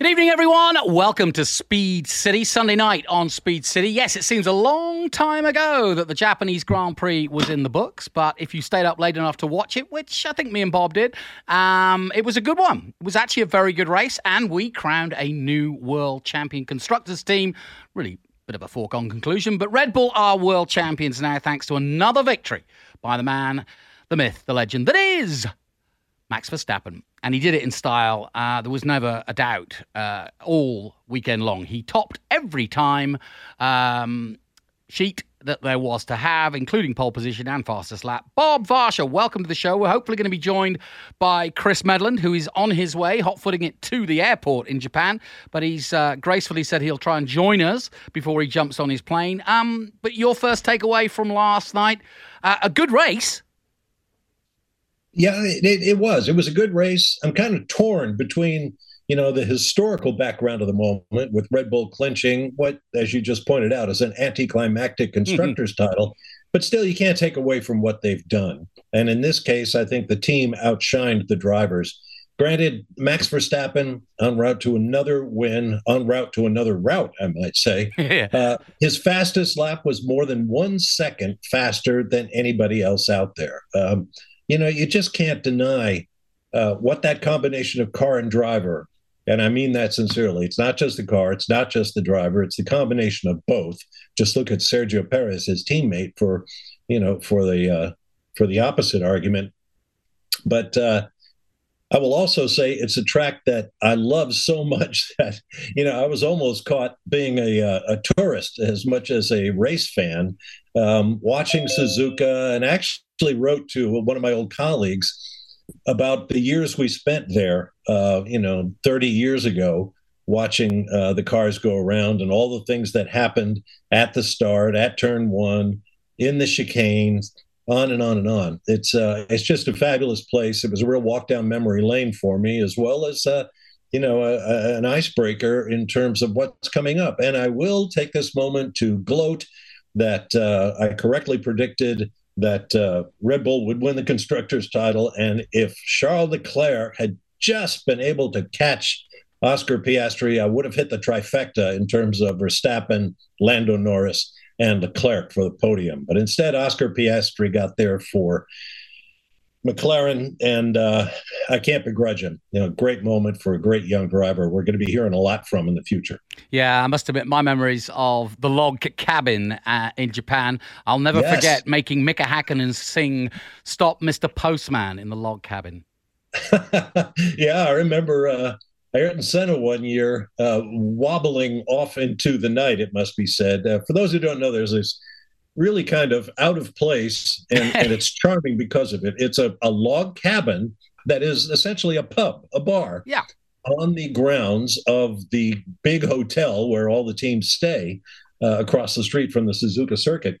Good evening, everyone. Welcome to Speed City, Sunday night on Speed City. Yes, it seems a long time ago that the Japanese Grand Prix was in the books, but if you stayed up late enough to watch it, which I think me and Bob did, um, it was a good one. It was actually a very good race, and we crowned a new world champion constructors team. Really, bit of a foregone conclusion, but Red Bull are world champions now, thanks to another victory by the man, the myth, the legend that is Max Verstappen. And he did it in style. Uh, there was never a doubt uh, all weekend long. He topped every time um, sheet that there was to have, including pole position and fastest lap. Bob Varsha, welcome to the show. We're hopefully going to be joined by Chris Medland, who is on his way, hot footing it to the airport in Japan. But he's uh, gracefully said he'll try and join us before he jumps on his plane. Um, but your first takeaway from last night, uh, a good race. Yeah, it, it was. It was a good race. I'm kind of torn between, you know, the historical background of the moment with Red Bull clinching what, as you just pointed out, is an anticlimactic mm-hmm. constructors mm-hmm. title. But still, you can't take away from what they've done. And in this case, I think the team outshined the drivers. Granted, Max Verstappen en route to another win, en route to another route, I might say. yeah. uh, his fastest lap was more than one second faster than anybody else out there. Um, you know, you just can't deny uh, what that combination of car and driver, and I mean that sincerely. It's not just the car, it's not just the driver, it's the combination of both. Just look at Sergio Perez, his teammate, for you know, for the uh, for the opposite argument. But uh, I will also say it's a track that I love so much that you know I was almost caught being a, uh, a tourist as much as a race fan, um, watching Suzuka and actually actually wrote to one of my old colleagues about the years we spent there, uh, you know, 30 years ago, watching uh, the cars go around and all the things that happened at the start, at turn one, in the chicane, on and on and on. It's uh, it's just a fabulous place. It was a real walk down memory lane for me, as well as uh, you know a, a, an icebreaker in terms of what's coming up. And I will take this moment to gloat that uh, I correctly predicted that uh, Red Bull would win the constructors' title, and if Charles Leclerc had just been able to catch Oscar Piastri, I would have hit the trifecta in terms of Verstappen, Lando Norris, and Leclerc for the podium. But instead, Oscar Piastri got there for McLaren, and uh, I can't begrudge him. You know, great moment for a great young driver. We're going to be hearing a lot from in the future. Yeah, I must admit, my memories of the log cabin uh, in Japan. I'll never yes. forget making Mika Hakkinen sing "Stop, Mr. Postman" in the log cabin. yeah, I remember uh, Ayrton Senna one year uh, wobbling off into the night. It must be said. Uh, for those who don't know, there's this really kind of out of place, and, and it's charming because of it. It's a, a log cabin that is essentially a pub, a bar. Yeah. On the grounds of the big hotel where all the teams stay uh, across the street from the Suzuka circuit.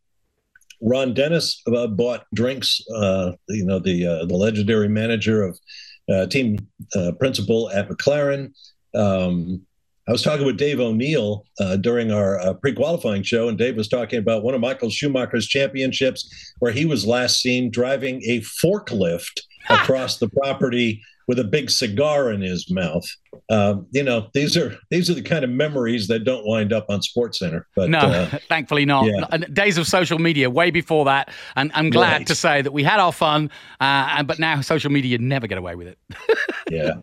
Ron Dennis uh, bought drinks. Uh, you know, the uh, the legendary manager of uh, team uh, principal at McLaren. Um, I was talking with Dave O'Neill uh, during our uh, pre-qualifying show, and Dave was talking about one of Michael Schumacher's championships, where he was last seen driving a forklift across the property with a big cigar in his mouth. Um, you know, these are these are the kind of memories that don't wind up on Sports Center. But no, uh, thankfully not. Yeah. Days of social media, way before that, and I'm glad right. to say that we had our fun, uh, and but now social media never get away with it. yeah.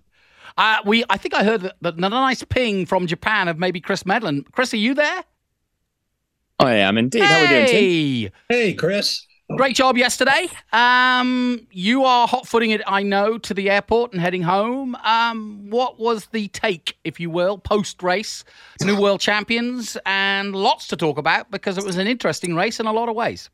Uh, we, I think I heard that, that a nice ping from Japan of maybe Chris Medland. Chris, are you there? I am indeed. Hey. How are we doing, Tim? Hey, Chris. Great job yesterday. Um, you are hot footing it, I know, to the airport and heading home. Um, what was the take, if you will, post race? New world champions and lots to talk about because it was an interesting race in a lot of ways.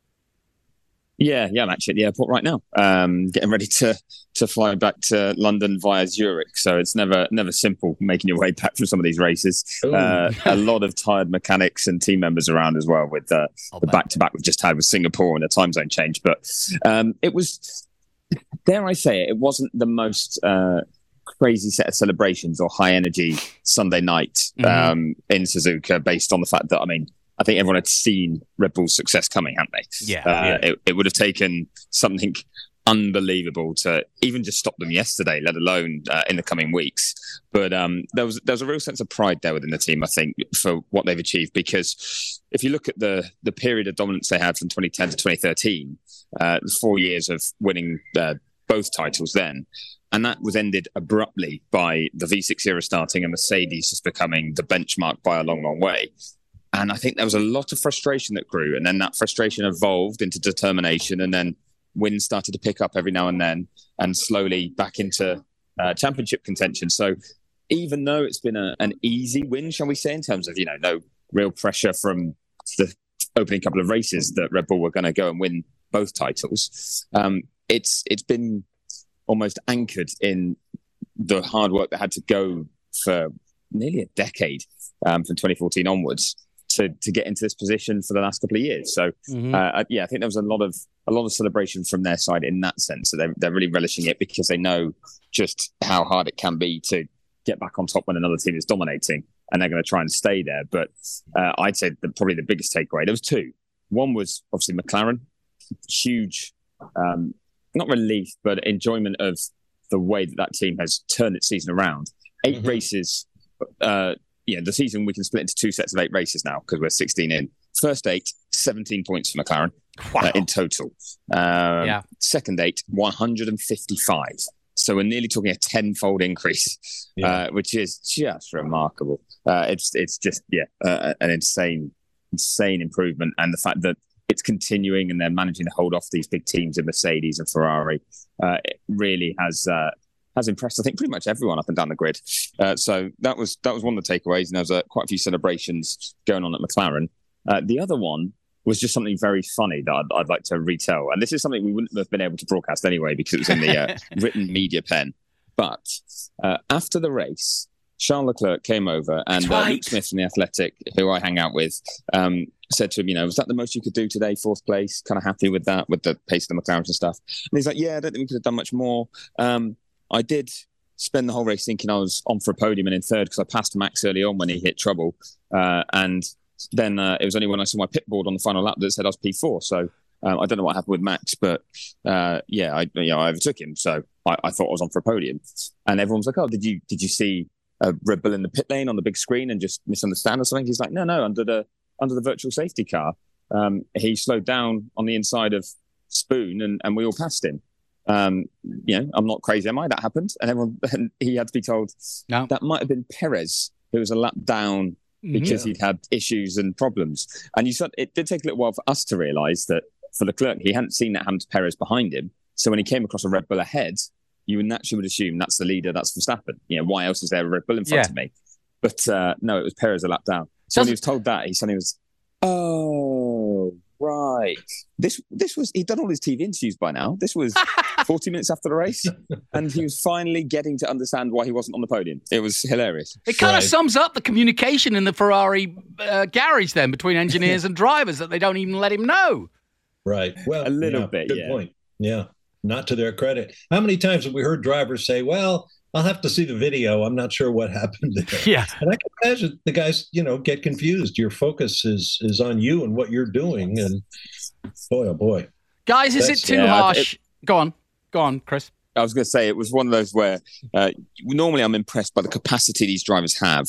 Yeah, yeah, I'm actually at the airport right now, um, getting ready to to fly back to London via Zurich. So it's never never simple making your way back from some of these races. Uh, a lot of tired mechanics and team members around as well with uh, the back to back we've just had with Singapore and the time zone change. But um, it was, dare I say it, it wasn't the most. Uh, crazy set of celebrations or high energy Sunday night mm-hmm. um, in Suzuka based on the fact that I mean I think everyone had seen Red Bull's success coming, hadn't they? Yeah. Uh, yeah. It, it, would have taken something unbelievable to even just stop them yesterday, let alone uh, in the coming weeks. But um, there was there was a real sense of pride there within the team, I think, for what they've achieved. Because if you look at the the period of dominance they had from 2010 to 2013, uh, four years of winning uh, both titles then. And that was ended abruptly by the V6 era starting and Mercedes just becoming the benchmark by a long, long way. And I think there was a lot of frustration that grew. And then that frustration evolved into determination. And then wins started to pick up every now and then and slowly back into uh, championship contention. So even though it's been a, an easy win, shall we say, in terms of, you know, no real pressure from the opening couple of races that Red Bull were going to go and win both titles, um, it's it's been almost anchored in the hard work that had to go for nearly a decade um, from 2014 onwards to to get into this position for the last couple of years. So mm-hmm. uh, yeah, I think there was a lot of a lot of celebration from their side in that sense. So they're they're really relishing it because they know just how hard it can be to get back on top when another team is dominating, and they're going to try and stay there. But uh, I'd say that probably the biggest takeaway there was two. One was obviously McLaren, huge, um, not relief, but enjoyment of the way that that team has turned its season around. 8 mm-hmm. races uh, yeah, the season we can split into two sets of eight races now because we're 16 in. First eight, 17 points for McLaren wow. uh, in total. Um, yeah. Second eight, 155. So we're nearly talking a tenfold increase, yeah. uh, which is just remarkable. Uh, it's it's just yeah, uh, an insane insane improvement, and the fact that it's continuing and they're managing to hold off these big teams of Mercedes and Ferrari. Uh, it really has uh, has impressed, I think, pretty much everyone up and down the grid. Uh, so that was that was one of the takeaways, and there was uh, quite a few celebrations going on at McLaren. Uh, the other one was just something very funny that I'd, I'd, like to retell, and this is something we wouldn't have been able to broadcast anyway because it was in the uh, written media pen. But uh, after the race, Charles Leclerc came over, and uh, right. Luke Smith from the Athletic, who I hang out with, um, said to him, "You know, was that the most you could do today? Fourth place, kind of happy with that, with the pace of the McLaren and stuff." And he's like, "Yeah, I don't think we could have done much more." Um, I did spend the whole race thinking I was on for a podium and in third because I passed Max early on when he hit trouble. Uh, and then uh, it was only when I saw my pit board on the final lap that said I was P4. So um, I don't know what happened with Max, but uh, yeah, I you know I overtook him, so I, I, thought I was on for a podium. And everyone's like, "Oh, did you did you see a Red Bull in the pit lane on the big screen and just misunderstand or something?" He's like, "No, no, under the under the virtual safety car, um, he slowed down on the inside of Spoon, and, and we all passed him." Um, you know, I'm not crazy, am I? That happened, and everyone and he had to be told no. that might have been Perez who was a lap down because yeah. he'd had issues and problems. And you said it did take a little while for us to realise that for Leclerc, he hadn't seen that happen to Perez behind him. So when he came across a Red Bull ahead, you would naturally would assume that's the leader, that's Verstappen. You know, why else is there a Red Bull in front yeah. of me? But uh, no, it was Perez a lap down. So when he was told that, he suddenly was, oh, Right. This this was he'd done all his TV interviews by now. This was 40 minutes after the race, and he was finally getting to understand why he wasn't on the podium. It was hilarious. It kind of right. sums up the communication in the Ferrari uh, garage then between engineers and drivers that they don't even let him know. Right. Well, a little yeah, bit. Good yeah. point. Yeah. Not to their credit. How many times have we heard drivers say, "Well"? I'll have to see the video. I'm not sure what happened there. Yeah. And I can imagine the guys, you know, get confused. Your focus is is on you and what you're doing. And boy, oh boy. Guys, is That's, it too yeah, harsh? It, Go on. Go on, Chris. I was going to say it was one of those where uh, normally I'm impressed by the capacity these drivers have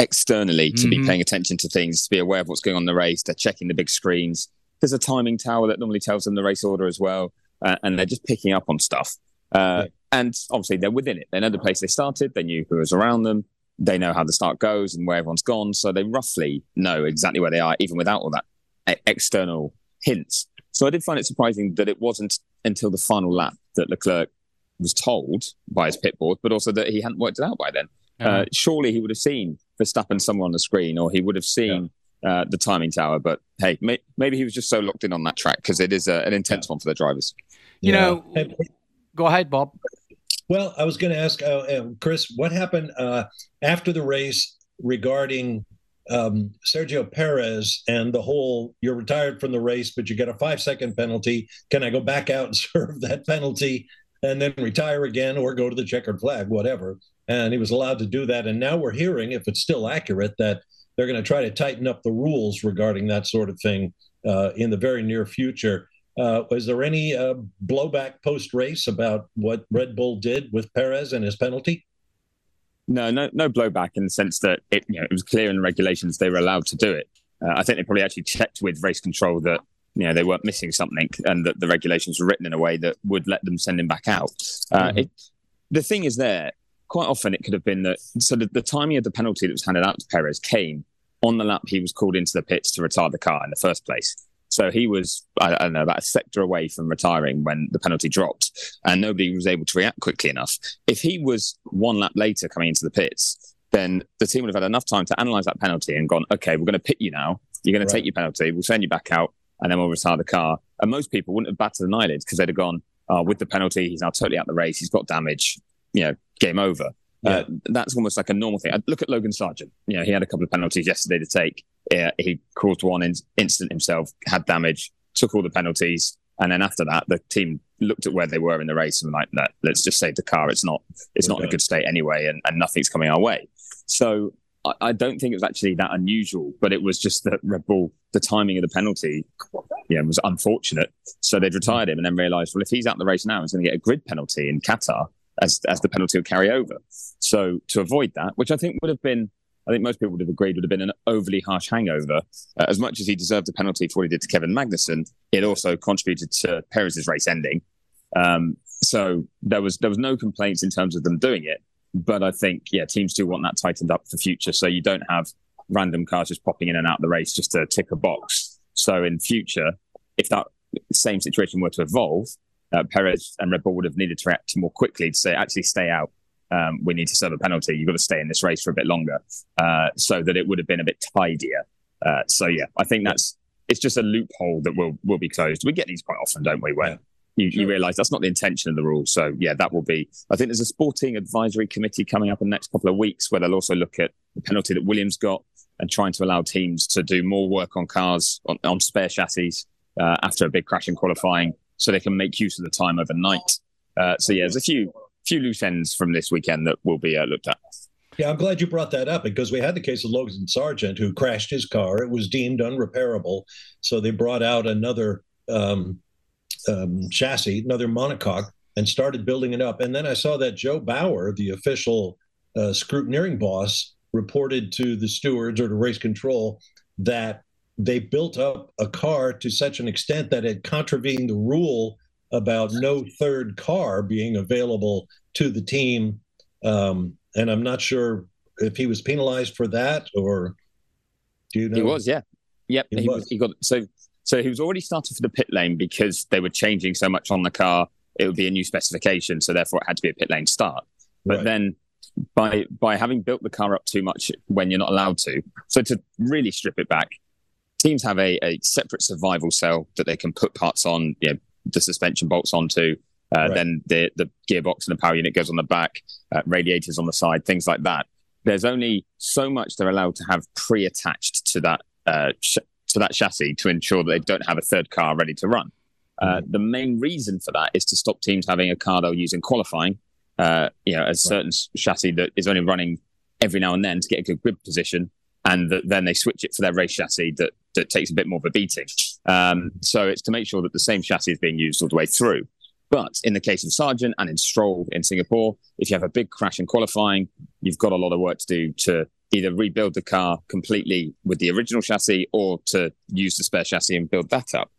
externally to mm-hmm. be paying attention to things, to be aware of what's going on in the race. They're checking the big screens. There's a timing tower that normally tells them the race order as well, uh, and they're just picking up on stuff. Uh, yeah. And obviously, they're within it. They know the place they started. They knew who was around them. They know how the start goes and where everyone's gone. So they roughly know exactly where they are, even without all that external hints. So I did find it surprising that it wasn't until the final lap that Leclerc was told by his pit board, but also that he hadn't worked it out by then. Uh-huh. Uh, surely he would have seen Verstappen somewhere on the screen, or he would have seen yeah. uh, the timing tower. But hey, may- maybe he was just so locked in on that track because it is a, an intense yeah. one for the drivers. You yeah. know, Go ahead, Bob. Well, I was going to ask uh, uh, Chris, what happened uh, after the race regarding um, Sergio Perez and the whole you're retired from the race, but you get a five second penalty. Can I go back out and serve that penalty and then retire again or go to the checkered flag, whatever? And he was allowed to do that. And now we're hearing, if it's still accurate, that they're going to try to tighten up the rules regarding that sort of thing uh, in the very near future. Uh, was there any uh, blowback post race about what Red Bull did with Perez and his penalty? No, no, no blowback in the sense that it, you know, it was clear in the regulations they were allowed to do it. Uh, I think they probably actually checked with race control that you know they weren't missing something and that the regulations were written in a way that would let them send him back out. Uh, mm-hmm. it, the thing is, there quite often it could have been that. So the, the timing of the penalty that was handed out to Perez came on the lap he was called into the pits to retire the car in the first place. So he was, I, don't know, about a sector away from retiring when the penalty dropped, and nobody was able to react quickly enough. If he was one lap later coming into the pits, then the team would have had enough time to analyze that penalty and gone, okay, we're going to pit you now. You're going right. to take your penalty. We'll send you back out, and then we'll retire the car. And most people wouldn't have batted an eyelid because they'd have gone, oh, with the penalty, he's now totally out of the race. He's got damage. You know, game over. Yeah. Uh, that's almost like a normal thing. I look at Logan Sargeant. You know, he had a couple of penalties yesterday to take. Yeah, he caused one in- incident himself, had damage, took all the penalties, and then after that, the team looked at where they were in the race and like, that. let's just save the car. It's not, it's not in a good state anyway, and, and nothing's coming our way. So I, I don't think it was actually that unusual, but it was just that Red Bull, the timing of the penalty, yeah, was unfortunate. So they'd retired him and then realised, well, if he's out the race now, he's going to get a grid penalty in Qatar as as the penalty will carry over. So to avoid that, which I think would have been, I think most people would have agreed would have been an overly harsh hangover. Uh, as much as he deserved a penalty for what he did to Kevin Magnussen, it also contributed to Perez's race ending. Um, so there was there was no complaints in terms of them doing it, but I think yeah, teams do want that tightened up for future, so you don't have random cars just popping in and out of the race just to tick a box. So in future, if that same situation were to evolve, uh, Perez and Red Bull would have needed to react more quickly to say, actually, stay out. Um, we need to serve a penalty. You've got to stay in this race for a bit longer, uh, so that it would have been a bit tidier. Uh, so yeah, I think that's it's just a loophole that will will be closed. We get these quite often, don't we? Where you, you realise that's not the intention of the rule. So yeah, that will be. I think there's a sporting advisory committee coming up in the next couple of weeks where they'll also look at the penalty that Williams got and trying to allow teams to do more work on cars on, on spare chassis uh, after a big crash in qualifying so they can make use of the time overnight. Uh, so yeah, there's a few few loose ends from this weekend that will be uh, looked at. Yeah, I'm glad you brought that up because we had the case of Logan Sargeant who crashed his car. It was deemed unrepairable, so they brought out another um, um, chassis, another monocoque, and started building it up. And then I saw that Jo Bauer, the official uh, scrutineering boss, reported to the stewards or to race control that they built up a car to such an extent that it contravened the rule about no third car being available to the team. Um, and I'm not sure if he was penalized for that or do you know? He was, yeah. Yep. He, he was. was. He got so so he was already started for the pit lane because they were changing so much on the car. It would be a new specification, so therefore it had to be a pit lane start. But right. then by by having built the car up too much when you're not allowed to, so to really strip it back, teams have a, a separate survival cell that they can put parts on, you know, the suspension bolts onto. Uh, right. Then the the gearbox and the power unit goes on the back, uh, radiators on the side, things like that. There's only so much they're allowed to have pre-attached to that uh, sh- to that chassis to ensure that they don't have a third car ready to run. Uh, mm. The main reason for that is to stop teams having a car they'll use in qualifying, uh, you know, a certain chassis that is only running every now and then to get a good grip position, and that then they switch it for their race chassis that that takes a bit more of a beating. Um, so it's to make sure that the same chassis is being used all the way through. But in the case of Sargeant and in Stroll in Singapore, if you have a big crash in qualifying, you've got a lot of work to do to either rebuild the car completely with the original chassis or to use the spare chassis and build that up.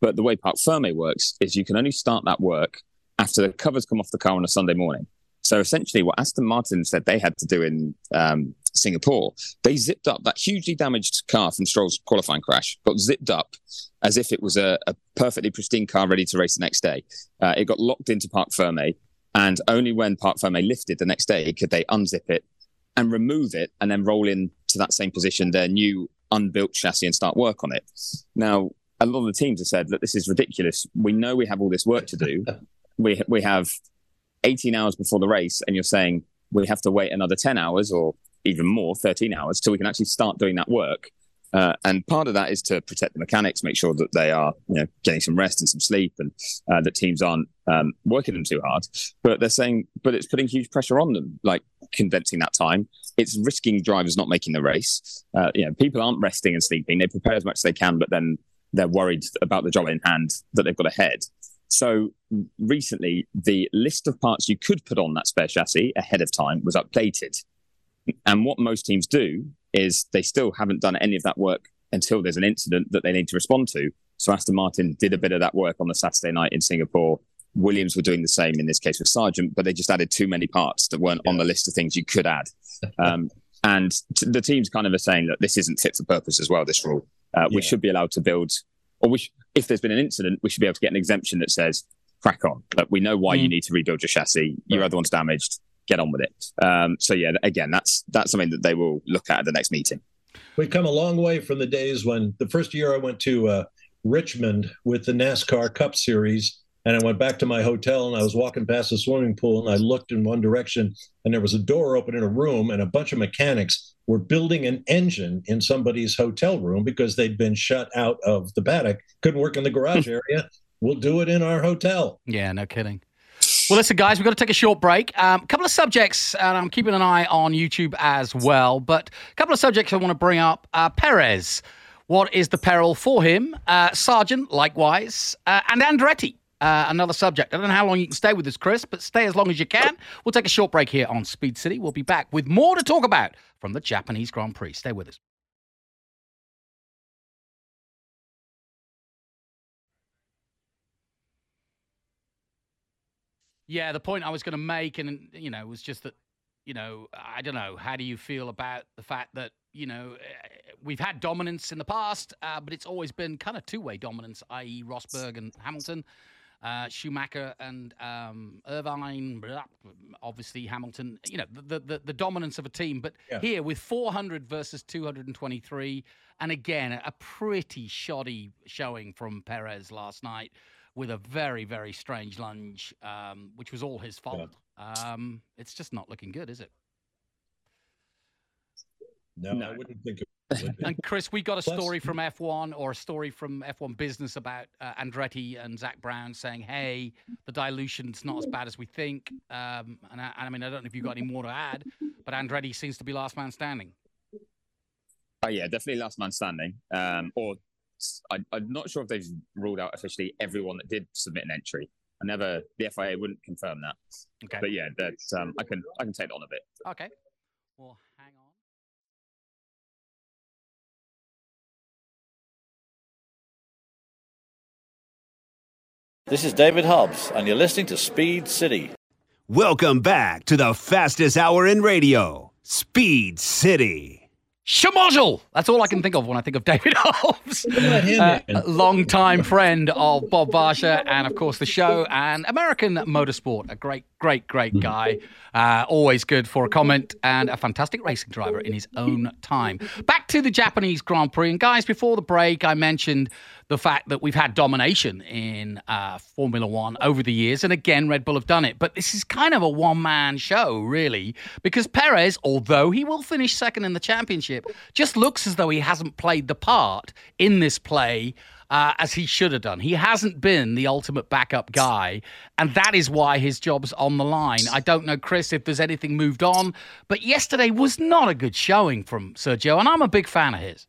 But the way Parc Ferme works is you can only start that work after the covers come off the car on a Sunday morning. So essentially, what Aston Martin said they had to do in um, Singapore, they zipped up that hugely damaged car from Stroll's qualifying crash, got zipped up as if it was a, a perfectly pristine car ready to race the next day. Uh, it got locked into Parc Ferme, and only when Parc Ferme lifted the next day could they unzip it and remove it and then roll in to that same position their new unbuilt chassis and start work on it. Now, a lot of the teams have said that this is ridiculous. We know we have all this work to do. we we have 18 hours before the race, and you're saying we have to wait another 10 hours or even more, 13 hours, till we can actually start doing that work. Uh, and part of that is to protect the mechanics, make sure that they are, you know, getting some rest and some sleep, and uh, that teams aren't um, working them too hard. But they're saying, but it's putting huge pressure on them, like condensing that time. It's risking drivers not making the race. Uh, you know, people aren't resting and sleeping. They prepare as much as they can, but then they're worried about the job in hand that they've got ahead. So recently, the list of parts you could put on that spare chassis ahead of time was updated. And what most teams do is they still haven't done any of that work until there's an incident that they need to respond to. So Aston Martin did a bit of that work on the Saturday night in Singapore. Williams were doing the same in this case with Sargeant, but they just added too many parts that weren't yeah. on the list of things you could add. Um, and t- the teams kind of are saying that this isn't fit for purpose as well. This rule, uh, yeah. we should be allowed to build, or we sh- if there's been an incident, we should be able to get an exemption that says, "Crack on." Like we know why mm. you need to rebuild your chassis. Your other one's damaged. Get on with it. Um, so yeah, again, that's that's something that they will look at at the next meeting. We've come a long way from the days when the first year I went to uh, Richmond with the NASCAR Cup Series and I went back to my hotel and I was walking past the swimming pool and I looked in one direction and there was a door open in a room and a bunch of mechanics were building an engine in somebody's hotel room because they'd been shut out of the paddock, couldn't work in the garage area. We'll do it in our hotel. Yeah, no kidding. Well, listen, guys, we've got to take a short break. A um, couple of subjects, and I'm keeping an eye on YouTube as well. But a couple of subjects I want to bring up. Uh, Perez, what is the peril for him? Uh, likewise, uh, and Andretti uh, another subject. I don't know how long you can stay with us, Chris, but stay as long as you can. We'll take a short break here on Speed City. We'll be back with more to talk about from the Japanese Grand Prix. Stay with us. Yeah, the point I was going to make, and you know, was just that, you know, I don't know. How do you feel about the fact that you know we've had dominance in the past, uh, but it's always been kind of two-way dominance, i.e., Rosberg and Hamilton uh, Schumacher and um, Irvine, blah, obviously Hamilton. You know the, the the dominance of a team, but yeah. here with 400 versus 223, and again a pretty shoddy showing from Perez last night with a very very strange lunge, um, which was all his fault. Yeah. Um, it's just not looking good, is it? No, no. I wouldn't think and Chris, we got a story from F1 or a story from F1 Business about uh, Andretti and Zak Brown saying, "Hey, the dilution's not as bad as we think." Um, and, I, I, mean, I don't know if you've got any more to add, but Andretti seems to be last man standing. Oh yeah, definitely last man standing. Um, or I, am not sure if they've ruled out officially everyone that did submit an entry. I never, the FIA wouldn't confirm that. Okay. But yeah, that um, I can I can take that on a bit. Okay. Well, This is David Hobbs, and you're listening to Speed City. Welcome back to the fastest hour in radio, Speed City. Schmozzle. That's all I can think of when I think of David Hobbs. uh, long-time friend of Bob Varsha and, of course, the show and American Motorsport. A great, great, great guy. Uh, always good for a comment and a fantastic racing driver in his own time. Back to the Japanese Grand Prix. And, guys, before the break, I mentioned the fact that we've had domination in uh, Formula One over the years. And again, Red Bull have done it. But this is kind of a one man show, really, because Perez, although he will finish second in the championship, just looks as though he hasn't played the part in this play. Uh, as he should have done. He hasn't been the ultimate backup guy, and that is why his job's on the line. I don't know, Chris, if there's anything moved on, but yesterday was not a good showing from Sergio, and I'm a big fan of his.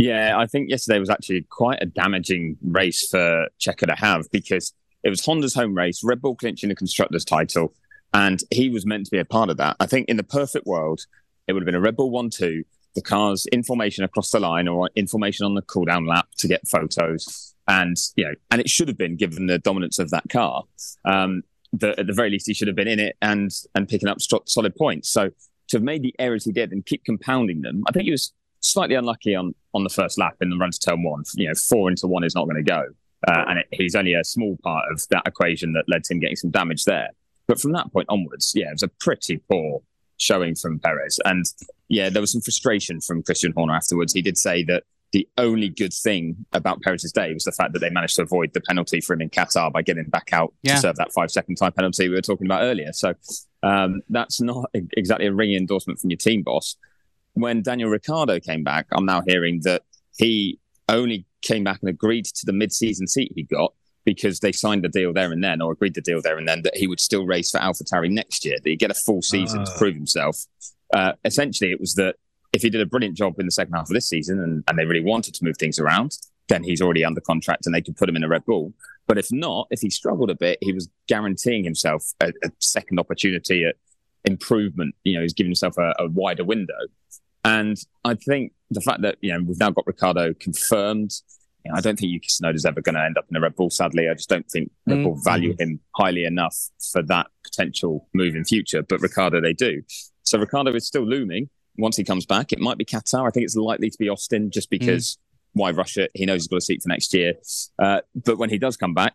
Yeah, I think yesterday was actually quite a damaging race for Checo to have because it was Honda's home race, Red Bull clinching the constructors' title, and he was meant to be a part of that. I think in the perfect world, it would have been a Red Bull 1 2, the car's information across the line or information on the cooldown lap to get photos. And, you know, and it should have been given the dominance of that car. Um, the, at the very least, he should have been in it and and picking up solid points. So to have made the errors he did and keep compounding them, I think he was slightly unlucky on on the first lap in the run to turn one. You know, four into one is not going to go, uh, and it, he's only a small part of that equation that led to him getting some damage there. But from that point onwards, yeah, it was a pretty poor showing from Perez, and yeah, there was some frustration from Christian Horner afterwards. He did say that the only good thing about Perez's day was the fact that they managed to avoid the penalty for him in Qatar by getting back out yeah. to serve that five second time penalty we were talking about earlier. So um, that's not exactly a ringing endorsement from your team boss when Daniel Ricciardo came back, I'm now hearing that he only came back and agreed to the mid-season seat he got because they signed the deal there and then, or agreed the deal there and then, that he would still race for AlphaTauri next year, that he'd get a full season uh. to ah. prove himself. Uh, essentially, it was that if he did a brilliant job in the second half of this season and, and they really wanted to move things around, then he's already under contract and they could put him in a Red Bull. But if not, if he struggled a bit, he was guaranteeing himself a, a second opportunity at improvement. You know, he's giving himself a, a, wider window. And I think the fact that, you know, we've now got Ricciardo confirmed, you know, I don't think Yuki Tsunoda's ever going to end up in a Red Bull, sadly. I just don't think Red mm. Bull value him highly enough for that potential move in future. But Ricciardo, they do. So Ricciardo is still looming once he comes back. It might be Qatar. I think it's likely to be Austin just because mm. why Russia? He knows he's got a seat for next year. Uh, but when he does come back,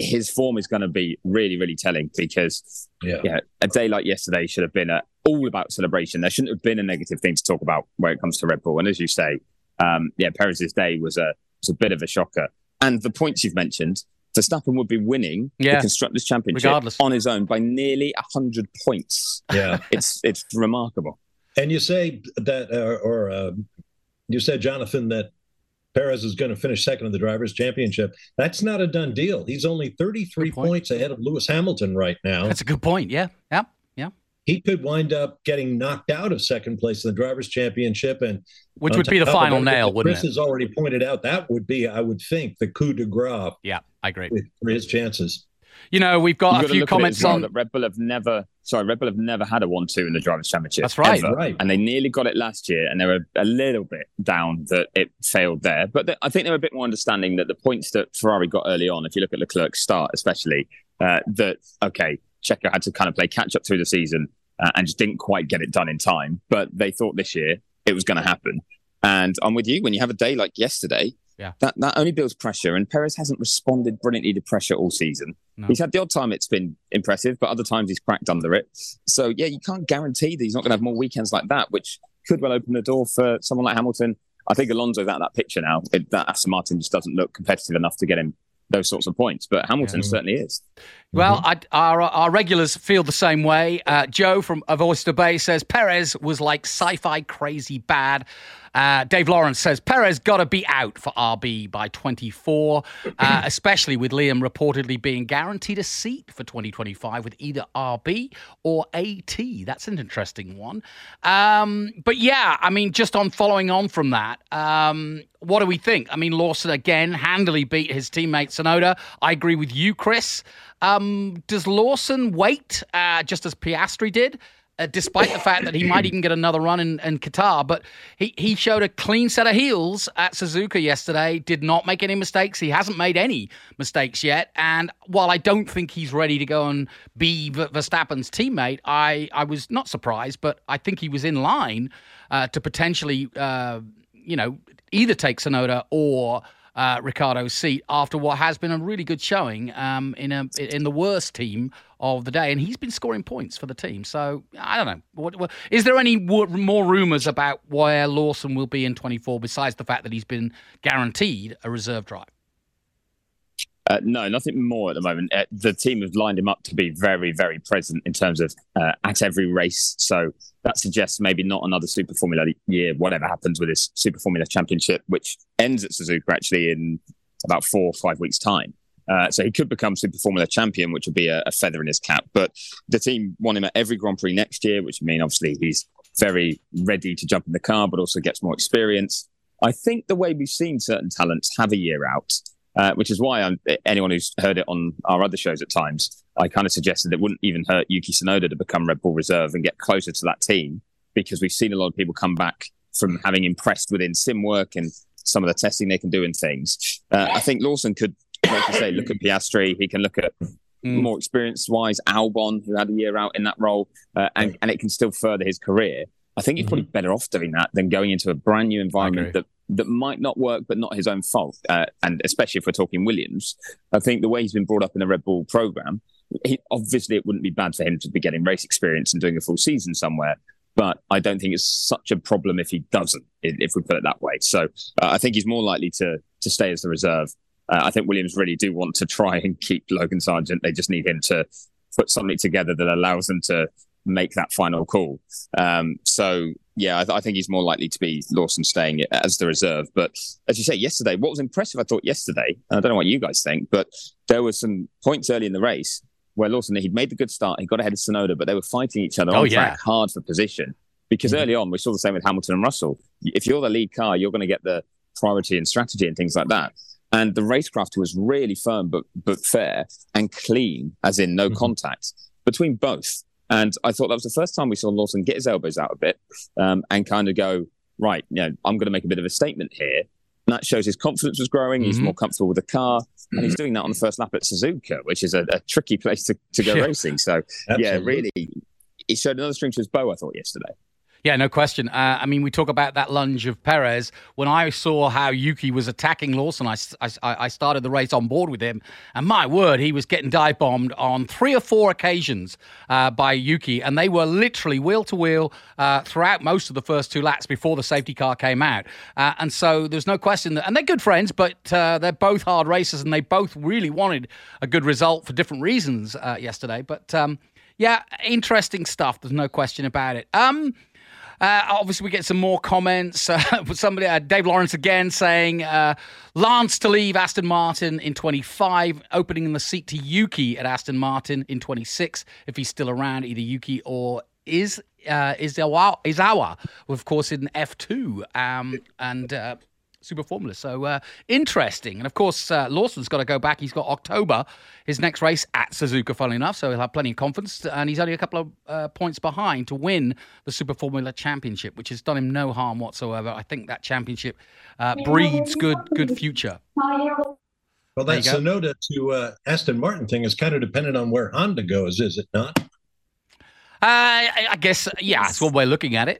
his form is going to be really, really telling because yeah. yeah. a day like yesterday should have been a, all about celebration. There shouldn't have been a negative thing to talk about when it comes to Red Bull. And as you say, um, yeah, Perez's day was a was a bit of a shocker. And the points you've mentioned, Verstappen would be winning yeah. the constructors' championship Regardless. on his own by nearly hundred points. Yeah, it's it's remarkable. And you say that, uh, or uh, you said, Jonathan, that Perez is going to finish second in the drivers' championship. That's not a done deal. He's only 33 points ahead of Lewis Hamilton right now. That's a good point. Yeah. Yeah. Yeah. He could wind up getting knocked out of second place in the drivers' championship, and which uh, would be the final nail, wouldn't Chris it? has already pointed out that would be, I would think, the coup de grace. Yeah, I agree. For his chances. You know, we've got You've a few comments well, on that Red Bull have never sorry, Red Bull have never had a one-two in the drivers' championship. That's right, ever. right. And they nearly got it last year, and they were a little bit down that it failed there. But I think they were a bit more understanding that the points that Ferrari got early on, if you look at Leclerc's start, especially, uh, that okay, Checo had to kind of play catch up through the season uh, and just didn't quite get it done in time. But they thought this year it was going to happen. And I'm with you when you have a day like yesterday yeah. That that only builds pressure, and Perez hasn't responded brilliantly to pressure all season. No. He's had the odd time it's been impressive, but other times he's cracked under it. So yeah, you can't guarantee that he's not going to have more weekends like that, which could well open the door for someone like Hamilton. I think Alonso's out of that picture now. It, that Aston Martin just doesn't look competitive enough to get him those sorts of points. But Hamilton yeah. certainly is. Well, mm-hmm. I, our our regulars feel the same way. Uh, Joe from of Oyster Bay says Perez was like sci-fi crazy bad. Uh, Dave Lawrence says Perez got to be out for RB by 24, uh, especially with Liam reportedly being guaranteed a seat for 2025 with either RB or AT. That's an interesting one. Um, but yeah, I mean, just on following on from that, um, what do we think? I mean, Lawson again handily beat his teammate Tsunoda. I agree with you, Chris. Um, does Lawson wait, uh, just as Piastri did, uh, despite the fact that he might even get another run in, in Qatar? But he, he showed a clean set of heels at Suzuka yesterday, did not make any mistakes. He hasn't made any mistakes yet. And while I don't think he's ready to go and be Verstappen's teammate, I, I was not surprised, but I think he was in line uh, to potentially, uh, you know, either take Tsunoda or uh, Ricciardo's seat after what has been a really good showing um, in a in the worst team of the day, and he's been scoring points for the team. So I don't know. What, what, is there any more rumours about where Lawson will be in 24 besides the fact that he's been guaranteed a reserve drive? Uh, no, nothing more at the moment. Uh, the team have lined him up to be very, very present in terms of uh, at every race. So that suggests maybe not another Super Formula year, whatever happens with this Super Formula Championship, which ends at Suzuka actually in about four or five weeks' time. Uh, so he could become Super Formula champion, which would be a, a, feather in his cap. But the team want him at every Grand Prix next year, which would mean obviously he's very ready to jump in the car, but also gets more experience. I think the way we've seen certain talents have a year out uh, which is why I'm, anyone who's heard it on our other shows at times, I kind of suggested it wouldn't even hurt Yuki Tsunoda to become Red Bull Reserve and get closer to that team because we've seen a lot of people come back from having impressed within sim work and some of the testing they can do and things. Uh, I think Lawson could, like you say, look at Piastri. He can look at mm. more experience wise Albon, who had a year out in that role, uh, and, and it can still further his career. I think he's probably mm-hmm. better off doing that than going into a brand new environment that that might not work, but not his own fault. Uh, and especially if we're talking Williams, I think the way he's been brought up in the Red Bull program, he, obviously it wouldn't be bad for him to be getting race experience and doing a full season somewhere. But I don't think it's such a problem if he doesn't, if we put it that way. So uh, I think he's more likely to to stay as the reserve. Uh, I think Williams really do want to try and keep Logan Sargeant. They just need him to put something together that allows them to make that final call. Um, so yeah, I, th- I, think he's more likely to be Lawson staying as the reserve. But as you say, yesterday, what was impressive, I thought yesterday, I don't know what you guys think, but there were some points early in the race where Lawson he'd made the good start, he got ahead of Tsunoda, but they were fighting each other oh, on yeah. track hard for position. Because mm-hmm. early on, we saw the same with Hamilton and Russell. If you're the lead car, you're going to get the priority and strategy and things like that. And the racecraft was really firm but but fair and clean, as in no mm-hmm. contact between both. And I thought that was the first time we saw Lawson get his elbows out a bit um, and kind of go, right, you know, I'm going to make a bit of a statement here. And that shows his confidence was growing. Mm-hmm. He's more comfortable with the car. Mm-hmm. And he's mm-hmm. doing that on the first lap at Suzuka, which is a, a tricky place to, to go yeah. racing. So, Absolutely. yeah, really, he showed another string to his bow, I thought, yesterday. Yeah, no question. Uh, I mean, we talk about that lunge of Perez. When I saw how Yuki was attacking Lawson, I, I, I, started the race on board with him. And my word, he was getting dive bombed on three or four occasions uh, by Yuki. And they were literally wheel to wheel uh, throughout most of the first two laps before the safety car came out. Uh, and so there's no question that, and they're good friends, but uh, they're both hard racers and they both really wanted a good result for different reasons yesterday. But um, yeah, interesting stuff. There's no question about it. Um, uh, obviously, we get some more comments. Uh, somebody, uh, Dave Lawrence again saying uh, Lance to leave Aston Martin in 25, opening the seat to Yuki at Aston Martin in 26 if he's still around, either Yuki or is uh, is Iwasa, of course, in F2. Um, and uh, Super Formula. So uh, interesting. And of course, uh, Lawson's got to go back. He's got October, his next race at Suzuka, funnily enough. So he'll have plenty of confidence. And he's only a couple of uh, points behind to win the Super Formula Championship, which has done him no harm whatsoever. I think that championship uh, breeds good good future. Well, that Tsunoda to uh, Aston Martin thing is kind of dependent on where Honda goes, is it not? Uh, I guess, yeah, that's one way of looking at it.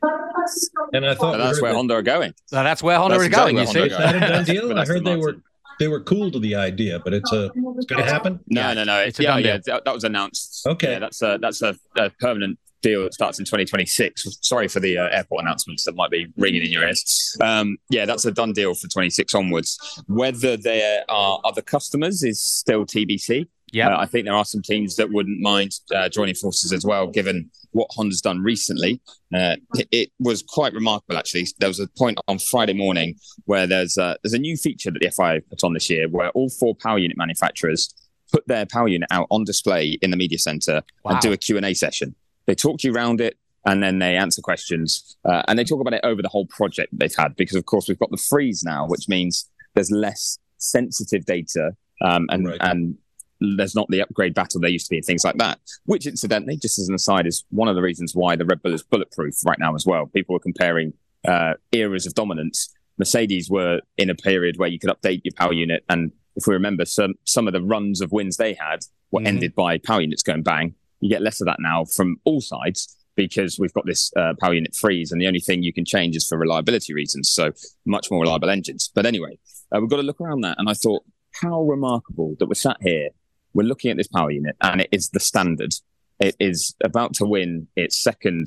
And I thought that's where that, Honda are going. So that's where Honda that's are going. You see, is a done deal? I heard they were they were cool to the idea, but it's a it's going to happen. No, yeah. no, no. It's, yeah, yeah. That, that, was announced. Okay, yeah, that's a that's a, a, permanent deal that starts in 2026. Sorry for the uh, airport announcements that might be ringing in your ears. Um, yeah, that's a done deal for 26 onwards. Whether there are other customers is still TBC. Yeah, uh, I think there are some teams that wouldn't mind uh, joining forces as well, given what Honda's done recently. Uh, it, it, was quite remarkable, actually. There was a point on Friday morning where there's a, there's a new feature that the FIA put on this year, where all four power unit manufacturers put their power unit out on display in the media center wow. and do a Q and A session. They talk to you around it, and then they answer questions, uh, and they talk about it over the whole project they've had. Because of course we've got the freeze now, which means there's less sensitive data um, and right. and there's not the upgrade battle there used to be and things like that. Which, incidentally, just as an aside, is one of the reasons why the Red Bull is bulletproof right now as well. People were comparing uh, eras of dominance. Mercedes were in a period where you could update your power unit, and if we remember, some some of the runs of wins they had were mm-hmm. ended by power units going bang. You get less of that now from all sides because we've got this uh, power unit freeze, and the only thing you can change is for reliability reasons. So much more reliable engines. But anyway, uh, we've got to look around that, and I thought how remarkable that we're sat here we're looking at this power unit and it is the standard. It is about to win its second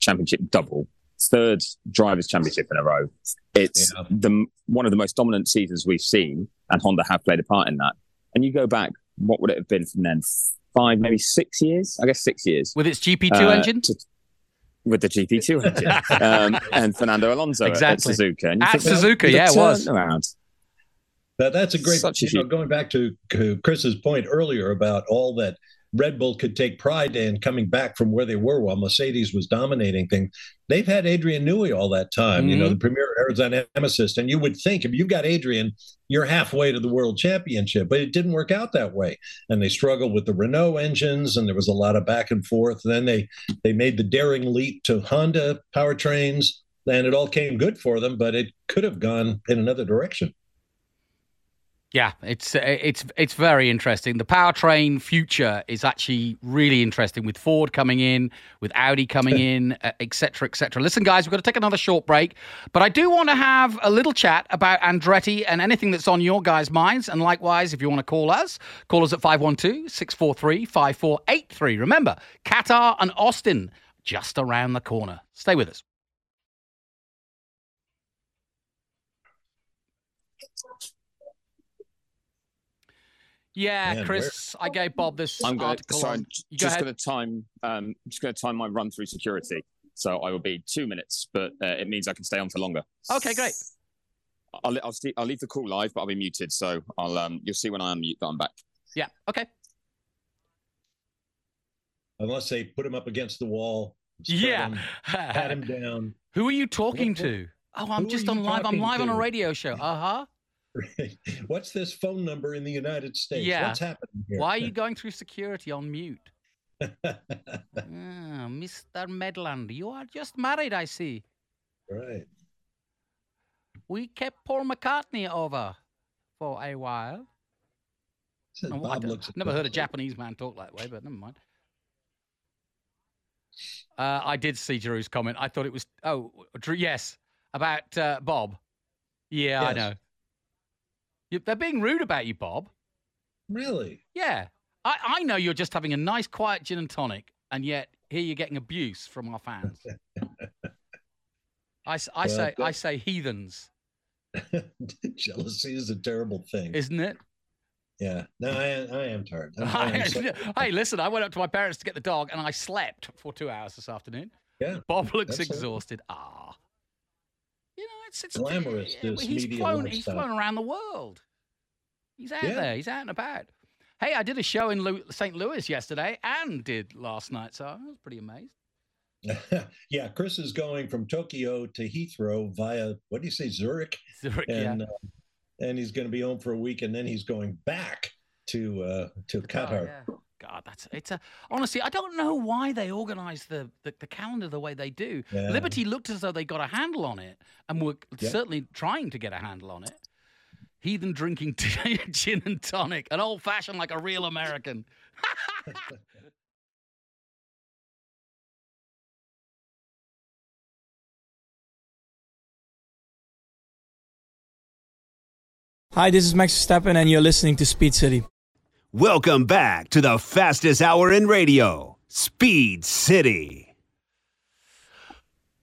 championship double, third drivers championship in a row. It's yeah. the one of the most dominant seasons we've seen, and Honda have played a part in that. And you go back, what would it have been from then? Five, maybe six years? I guess six years. With its GP2 uh, engine? To, with the GP2 engine um, and Fernando Alonso exactly. at Suzuka. And at Suzuka, yeah, it was. Around. That, that's a great. Such a you know, going back to Chris's point earlier about all that Red Bull could take pride in coming back from where they were while Mercedes was dominating things. They've had Adrian Newey all that time, mm-hmm. you know, mm-hmm. the premier aerodynamicist. And you would think if you've got Adrian, you're halfway to the world championship, but it didn't work out that way. And they struggled with the Renault engines, and there was a lot of back and forth. And then they they made the daring leap to Honda powertrains, and it all came good for them, but it could have gone in another direction. Yeah, it's uh, it's it's very interesting. The powertrain future is actually really interesting with Ford coming in, with Audi coming in, etc., etc. Listen, guys, we've got to take another short break, but I do want to have a little chat about Andretti and anything that's on your guys' minds. And likewise, if you want to call us, call us at 512-643-5483. Remember, Qatar and Austin just around the corner. Stay with us. Yeah, Man, Chris, where? I gave Bob this I'm gonna, article. Sorry, on. just going to time. Um, just going to time my run through security. So I will be two minutes, but uh, it means I can stay on for longer. Okay, great. I'll I'll, st- I'll leave the call live, but I'll be muted. So I'll um you'll see when I unmute that I'm back. Yeah. Okay. Unless they put him up against the wall, Yeah. him, pat him down. Who are you talking What- what- to? Oh, I'm who just on live. I'm talking live on a radio show. Uh huh. What's this phone number in the United States? Yeah. What's happening here? Why are you going through security on mute? Ah, Mr. Medland, you are just married, I see. right. We kept Paul McCartney over for a while. Oh, Bob looks never heard a Japanese man talk that way, but never mind. Uh, I did see Drew's comment. I thought it was oh, Drew. Yes, about uh, Bob. Yeah, I know. They're being rude about you, Bob. Really? Yeah, I, I know you're just having a nice, quiet gin and tonic, and yet here you're getting abuse from our fans. I, I Well, say I say heathens, Jealousy is a terrible thing. isn't it? yeah. No, I, I am tired. I'm- I so- hey, listen, I went up to my parents to get the dog, and I slept for two hours this afternoon. Yeah, Bob looks exhausted. Ah, it's it's Glamorous, yeah, this he's flown. He's flown around the world. He's out Yeah. there. He's out and about. Hey, I did a show in Lu- St. Louis yesterday, and did last night, so I was pretty amazed. yeah, Chris is going from Tokyo to Heathrow via what do you say, Zurich, Zurich, yeah. and uh, and he's going to be home for a week, and then he's going back to uh, to Oh, Qatar. yeah. God, that's it's a honestly. I don't know why they organise the, the the calendar the way they do. Yeah. Liberty looked as though they got a handle on it, and were Yeah. certainly trying to get a handle on it. Heathen drinking gin and tonic, an old fashioned like a real American. Hi, this is Max Verstappen, and you're listening to Speed City. Welcome back to the fastest hour in radio, Speed City.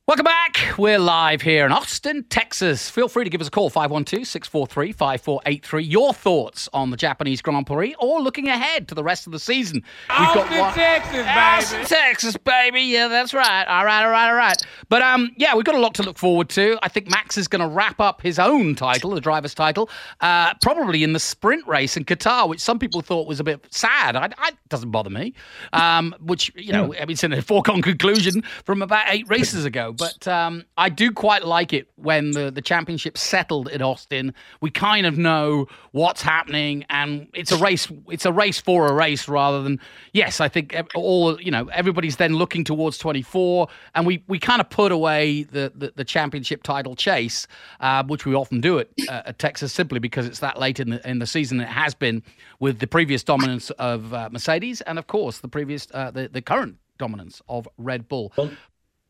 Welcome back. We're live here in Austin, Texas. Feel free to give us a call, 512 643 5483. Your thoughts on the Japanese Grand Prix or looking ahead to the rest of the season. We've Austin, Texas, Austin, baby. Texas, baby. Yeah, that's right. All right, all right, all right. But um, yeah, we've got a lot to look forward to. I think Max is going to wrap up his own title, the driver's title, uh, probably in the sprint race in Qatar, which some people thought was a bit sad. I, I doesn't bother me. Um, which you know, I mean, it's in a foregone conclusion from about eight races ago. But um, I do quite like it when the the championship settled in Austin. We kind of know what's happening, and it's a race. It's a race for a race rather than yes. I think all you know, everybody's then looking towards 24, and we we kind of put away the the, the championship title chase, uh, which we often do at, uh, at Texas simply because it's that late in the in the season. It has been with the previous dominance of uh, Mercedes, and of course the previous uh, the the current dominance of Red Bull.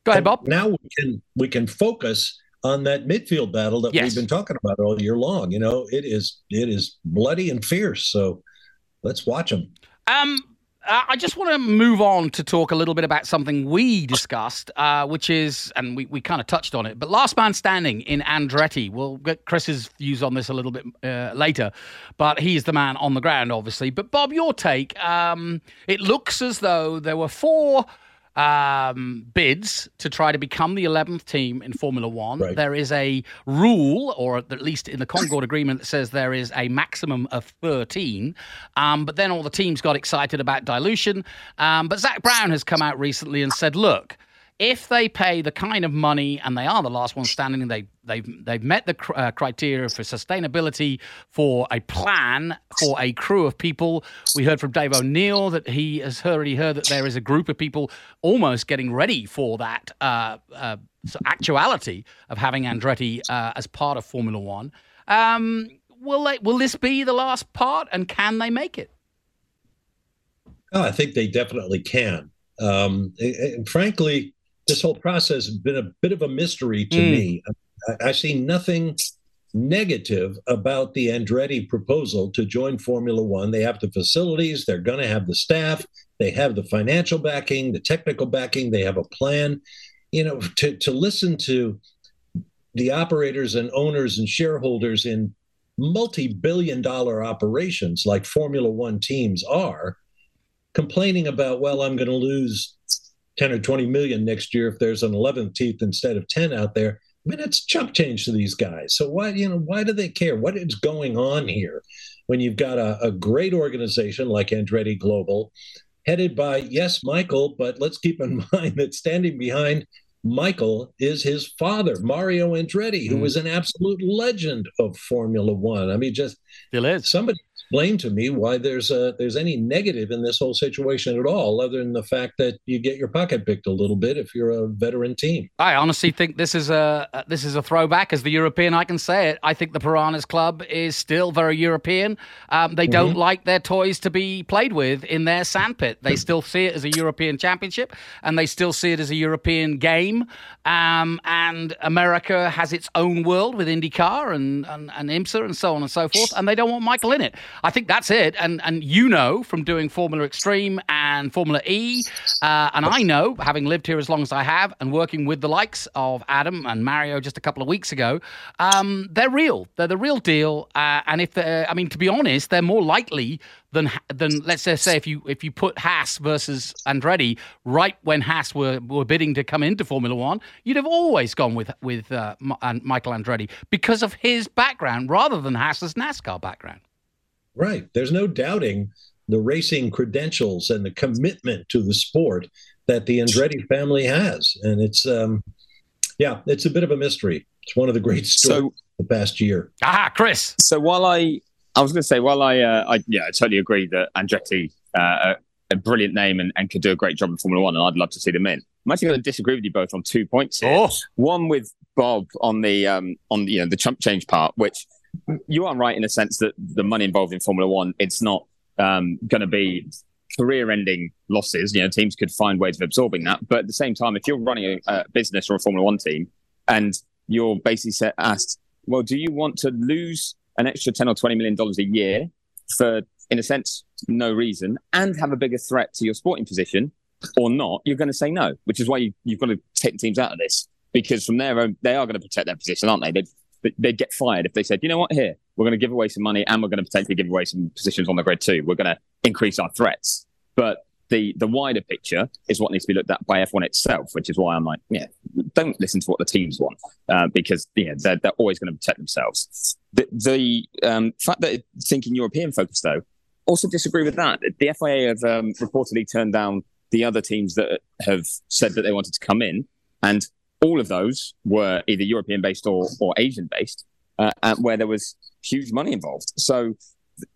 Go ahead, Bob. Now we can we can focus on that midfield battle that Yes. we've been talking about all year long. You know, it is it is bloody and fierce. So let's watch them. Um, I just want to move on to talk a little bit about something we discussed, uh, which is, and we, we kind of touched on it, but last man standing in Andretti. We'll get Chris's views on this a little bit uh, later, but he's the man on the ground, obviously. But Bob, your take. Um, it looks as though there were four um, bids to try to become the 11th team in Formula One. Right. There is a rule, or at least in the Concord Agreement, that says there is a maximum of 13. Um, but then all the teams got excited about dilution. Um, but Zak Brown has come out recently and said, look, if they pay the kind of money, and they are the last one standing, they they've they've met the cr- uh, criteria for sustainability, for a plan, for a crew of people. We heard from Dave O'Neill that he has already heard that there is a group of people almost getting ready for that uh, uh, actuality of having Andretti uh, as part of Formula One. Um, will they, will this be the last part, and can they make it? Oh, I think they definitely can. Um, and frankly, this whole process has been a bit of a mystery to Mm. me. I, I see nothing negative about the Andretti proposal to join Formula One. They have the facilities, they're going to have the staff, they have the financial backing, the technical backing, they have a plan. You know, to, to listen to the operators and owners and shareholders in multi billion dollar operations like Formula One teams are complaining about, well, I'm going to lose 10 or 20 million next year if there's an 11th teeth instead of 10 out there. I mean, it's chump change to these guys. So why, you know, why do they care? What is going on here when you've got a, a great organization like Andretti Global headed by, yes, Michael, but let's keep in mind that standing behind Michael is his father, Mario Andretti, who mm. was an absolute legend of Formula One. I mean, just still is. Somebody explain to me why there's a there's any negative in this whole situation at all, other than the fact that you get your pocket picked a little bit if you're a veteran team. I honestly think this is a this is a throwback as the European. I can say it. I think the Piranhas Club is still very European. Um, they don't mm-hmm. like their toys to be played with in their sandpit. They still see it as a European championship, and they still see it as a European game. Um, and America has its own world with IndyCar and, and and IMSA and so on and so forth, and they don't want Michael in it. I think that's it. And and you know from doing Formula Extreme and Formula E, uh, and I know having lived here as long as I have and working with the likes of Adam and Mario just a couple of weeks ago, um, they're real. They're the real deal. Uh, and if I mean, to be honest, they're more likely than than let's say if you if you put Haas versus Andretti right when Haas were, were bidding to come into Formula One, you'd have always gone with with uh, Michael Andretti because of his background rather than Haas's NASCAR background. Right. There's no doubting the racing credentials and the commitment to the sport that the Andretti family has. And it's, um, yeah, it's a bit of a mystery. It's one of the great stories so, the past year. Ah, Chris. So while I, I was going to say, while I, uh, I, yeah, I totally agree that Andretti, uh, a brilliant name and, and could do a great job in Formula One, and I'd love to see them in. I'm actually going to disagree with you both on two points here. Oh. One with Bob on the um, on you know the chump change part, which you are right in the sense that the money involved in Formula One, it's not um, going to be career-ending losses. You know, teams could find ways of absorbing that. But at the same time, if you're running a, a business or a Formula One team, and you're basically set, asked, well, do you want to lose an extra ten or twenty million dollars a year for, in a sense, no reason, and have a bigger threat to your sporting position, or not? You're going to say no, which is why you, you've got to take the teams out of this because from there they are going to protect their position, aren't they? They've they'd get fired if they said, you know what, here, we're going to give away some money and we're going to potentially give away some positions on the grid too. We're going to increase our threats. But the the wider picture is what needs to be looked at by F1 itself, which is why I'm like, yeah, don't listen to what the teams want uh, because yeah, they're, they're always going to protect themselves. The, the um, fact that thinking European focused though, also disagree with that. The FIA have um, reportedly turned down the other teams that have said that they wanted to come in, and all of those were either European based or, or Asian based, uh, where there was huge money involved. So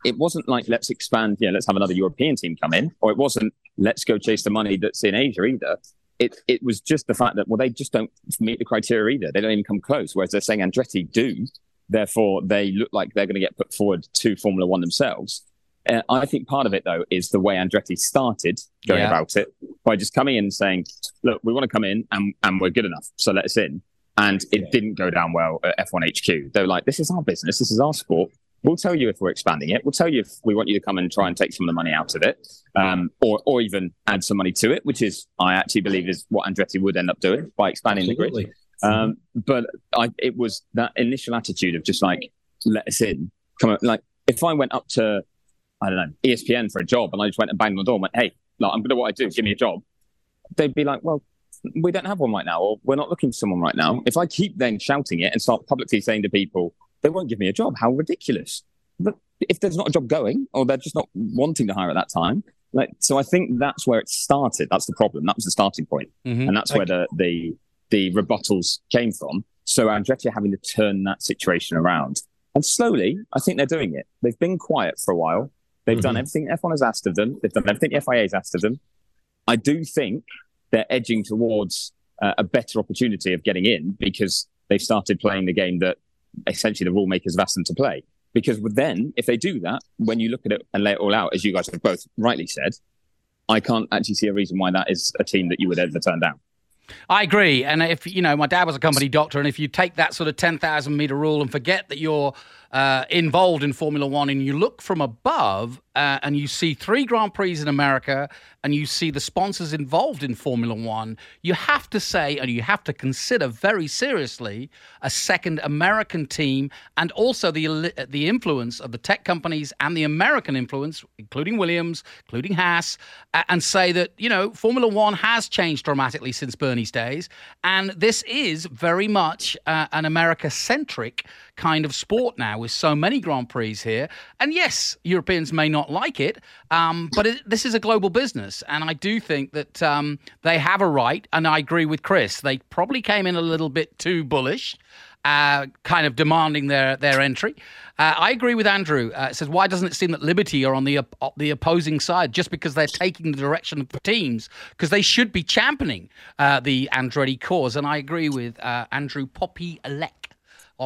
it wasn't like let's expand, yeah, let's have another European team come in, or it wasn't let's go chase the money that's in Asia either. It it was just the fact that well they just don't meet the criteria either. They don't even come close. Whereas they're saying Andretti do, therefore they look like they're going to get put forward to Formula One themselves. Uh, I think part of it, though, is the way Andretti started going yeah. about it by just coming in and saying, look, we want to come in and, and we're good enough. So let us in. And it didn't go down well at F1 HQ. They were like, this is our business. This is our sport. We'll tell you if we're expanding it. We'll tell you if we want you to come and try and take some of the money out of it, um, or or even add some money to it, which is I actually believe is what Andretti would end up doing by expanding Absolutely. the grid. Um, but I, it was that initial attitude of just like let us in. Come on, like if I went up to I don't know, ESPN for a job, and I just went and banged on the door and went, hey, like, I'm going to do what I do, give me a job, they'd be like, well, we don't have one right now, or we're not looking for someone right now. If I keep then shouting it and start publicly saying to people, they won't give me a job, how ridiculous. But if there's not a job going, or they're just not wanting to hire at that time, like, so I think that's where it started. That's the problem. That was the starting point. Mm-hmm. and that's where the, the the rebuttals came from. So Andretti are having to turn that situation around, and slowly, I think they're doing it. They've been quiet for a while. They've mm-hmm. done everything F1 has asked of them. They've done everything FIA has asked of them. I do think they're edging towards uh, a better opportunity of getting in because they've started playing the game that essentially the rule makers have asked them to play. Because then, if they do that, when you look at it and lay it all out, as you guys have both rightly said, I can't actually see a reason why that is a team that you would ever turn down. I agree. And if, you know, my dad was a company doctor, and if you take that sort of 10,000 meter rule and forget that you're uh, involved in Formula One and you look from above uh, and you see three Grand Prix in America and you see the sponsors involved in Formula One, you have to say and you have to consider very seriously a second American team and also the the influence of the tech companies and the American influence, including Williams, including Haas, and say that you know Formula One has changed dramatically since Bernie's days, and this is very much uh, an America-centric kind of sport now with so many Grand Prix here. And yes, Europeans may not like it, um, but it, this is a global business. And I do think that um, they have a right. And I agree with Chris. They probably came in a little bit too bullish uh, kind of demanding their their entry. Uh, I agree with Andrew. Uh, says, why doesn't it seem that Liberty are on the the opposing side just because they're taking the direction of the teams? Because they should be championing uh, the Andretti cause. And I agree with uh, Andrew Poppy Alec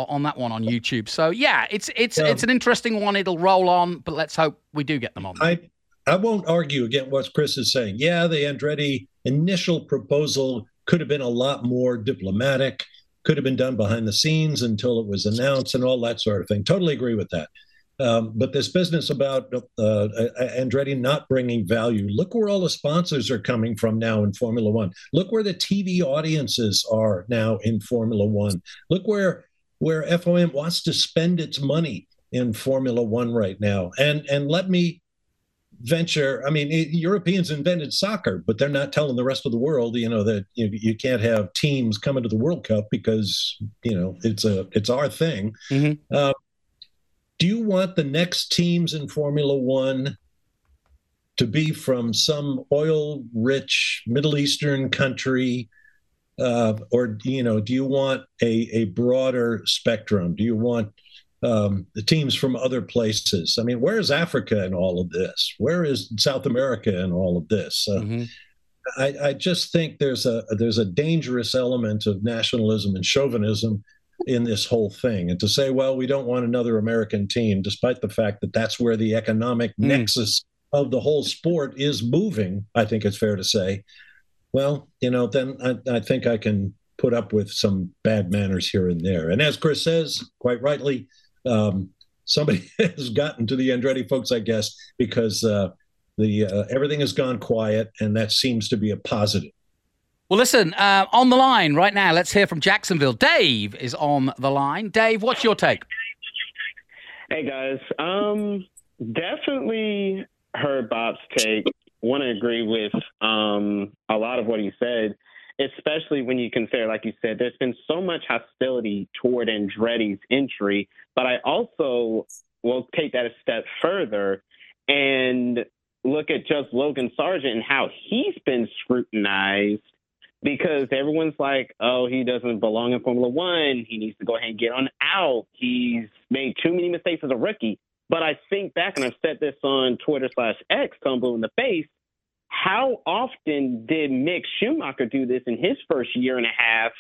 on that one on YouTube. So yeah, it's it's it's an interesting one. It'll roll on, but let's hope we do get them on. I I won't argue against what Chris is saying. Yeah, the Andretti initial proposal could have been a lot more diplomatic could have been done behind the scenes until it was announced and all that sort of thing. Totally agree with that. Um, but this business about uh, Andretti not bringing value, look where all the sponsors are coming from now in Formula One. Look where the TV audiences are now in Formula One. Look where where FOM wants to spend its money in Formula One right now. And and let me venture. I mean, it, Europeans invented soccer, but they're not telling the rest of the world, you know, that you, you, can't have teams coming to the World Cup because you know it's a it's our thing. Mm-hmm. Uh, do you want the next teams in Formula One to be from some oil-rich Middle Eastern country? Uh, or you know, do you want a, a broader spectrum? Do you want um, the teams from other places. I mean, where is Africa in all of this? Where is South America in all of this? Uh, mm-hmm. I, I, just think there's a there's a dangerous element of nationalism and chauvinism in this whole thing, and to say, well, we don't want another American team, despite the fact that that's where the economic mm. nexus of the whole sport is moving. I think it's fair to say. Well, you know, then I, I think I can put up with some bad manners here and there. And as Chris says, quite rightly, um, somebody has gotten to the Andretti folks, I guess, because uh, the uh, everything has gone quiet, and that seems to be a positive. Well, listen, uh, on the line right now, let's hear from Jacksonville. Dave is on the line. Dave, what's your take? Hey guys, um, definitely heard Bob's take. Want to agree with um, a lot of what he said especially when you consider, like you said, there's been so much hostility toward Andretti's entry. But I also will take that a step further and look at just Logan Sargeant and how he's been scrutinized because everyone's like, oh, he doesn't belong in Formula One. He needs to go ahead and get on out. He's made too many mistakes as a rookie. But I think back, and I've said this on Twitter slash X, Tumble in the face, how often did Mick Schumacher do this in his first year and a half?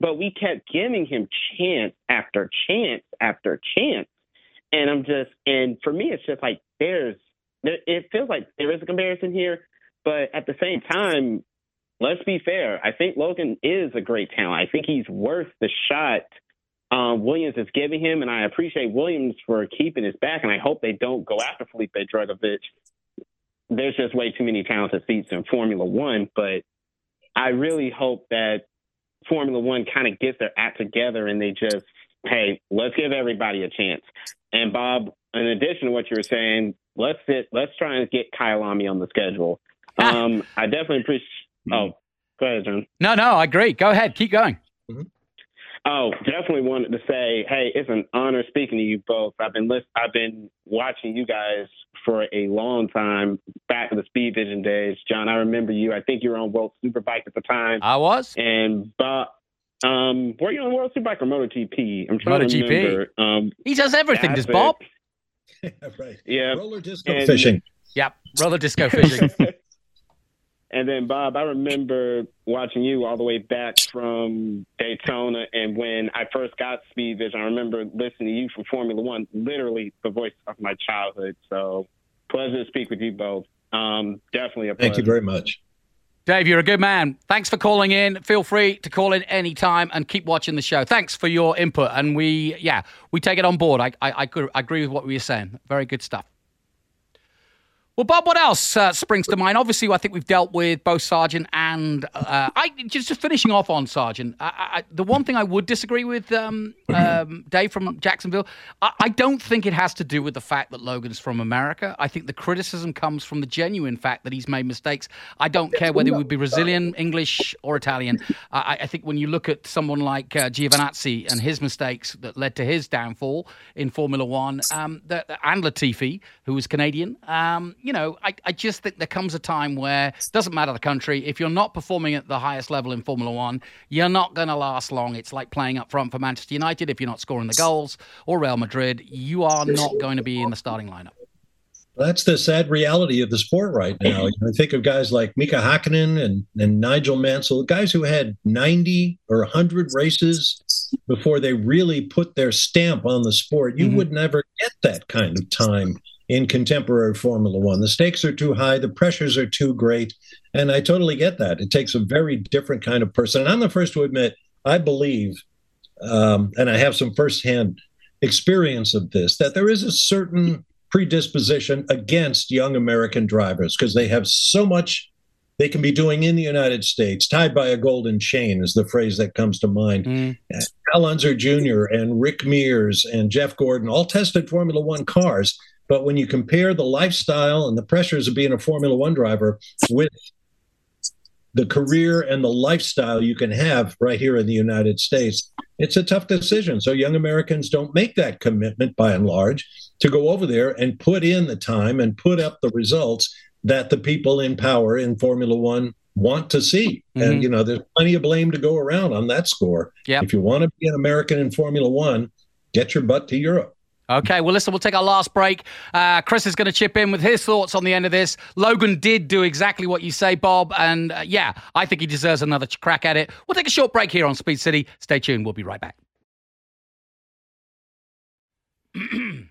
But we kept giving him chance after chance after chance. And I'm just, and for me, it's just like there's, it feels like there is a comparison here. But at the same time, let's be fair. I think Logan is a great talent. I think he's worth the shot um, Williams is giving him, and I appreciate Williams for keeping his back. And I hope they don't go after Felipe Drugovich there's just way too many talented seats in Formula One. But I really hope that Formula One kind of gets their act together and they just, hey, let's give everybody a chance. And Bob, in addition to what you were saying, let's sit, let's try and get Kyalami on the schedule. Um, I definitely appreciate. Oh, go ahead, John. No, no, I agree. Go ahead, keep going. Mm-hmm. Oh, definitely wanted to say, hey, it's an honor speaking to you both. I've been list- I've been watching you guys for a long time, back in the Speed Vision days. John, I remember you. I think you were on World Superbike at the time. I was. And but um, were you on World Superbike or MotoGP? I'm trying to remember. Um, he does everything, does Bob? right. Yeah. Roller disco and, fishing. Yep. Roller disco fishing. And then Bob, I remember watching you all the way back from Daytona, and when I first got Speed Vision, I remember listening to you from Formula One, literally the voice of my childhood. So pleasure to speak with you both. Um, definitely a pleasure. Thank you very much. Dave, you're a good man. Thanks for calling in. Feel free to call in anytime and keep watching the show. Thanks for your input. And we, yeah, we take it on board. I, I, I agree with what we were saying. Very good stuff. Well, Bob, what else uh, springs to mind? Obviously, I think we've dealt with both Sargeant and uh, I. Just, just finishing off on Sargeant, I, I, the one thing I would disagree with um, um, Dave from Jacksonville, I, I, don't think it has to do with the fact that Logan's from America. I think the criticism comes from the genuine fact that he's made mistakes. I don't care whether he would be Brazilian, English, or Italian. I, think when you look at someone like uh, Giovinazzi and his mistakes that led to his downfall in Formula One, um, the, and Latifi, who was Canadian. You know, I, I just think there comes a time where it doesn't matter the country. If you're not performing at the highest level in Formula One, you're not going to last long. It's like playing up front for Manchester United. If you're not scoring the goals or Real Madrid, you are not going to be in the starting lineup. That's the sad reality of the sport right now. I think of guys like Mika Hakkinen and, and Nigel Mansell, guys who had 90 or 100 races before they really put their stamp on the sport. You mm-hmm. would never get that kind of time in contemporary Formula One. The stakes are too high, the pressures are too great. And I totally get that. It takes a very different kind of person. And I'm the first to admit, I believe, um, and I have some firsthand experience of this, that there is a certain predisposition against young American drivers because they have so much they can be doing in the United States, tied by a golden chain is the phrase that comes to mind. Mm. Al Unser Jr. and Rick Mears and Jeff Gordon all tested Formula One cars. But when you compare the lifestyle and the pressures of being a Formula One driver with the career and the lifestyle you can have right here in the United States, it's a tough decision. So young Americans don't make that commitment by and large to go over there and put in the time and put up the results that the people in power in Formula One want to see. Mm-hmm. And, you know, there's plenty of blame to go around on that score. Yep. If you want to be an American in Formula One, get your butt to Europe. Okay, well, listen, we'll take our last break. Uh, Chris is going to chip in with his thoughts on the end of this. Logan did do exactly what you say, Bob. And uh, yeah, I think he deserves another crack at it. We'll take a short break here on Speed City. Stay tuned. We'll be right back.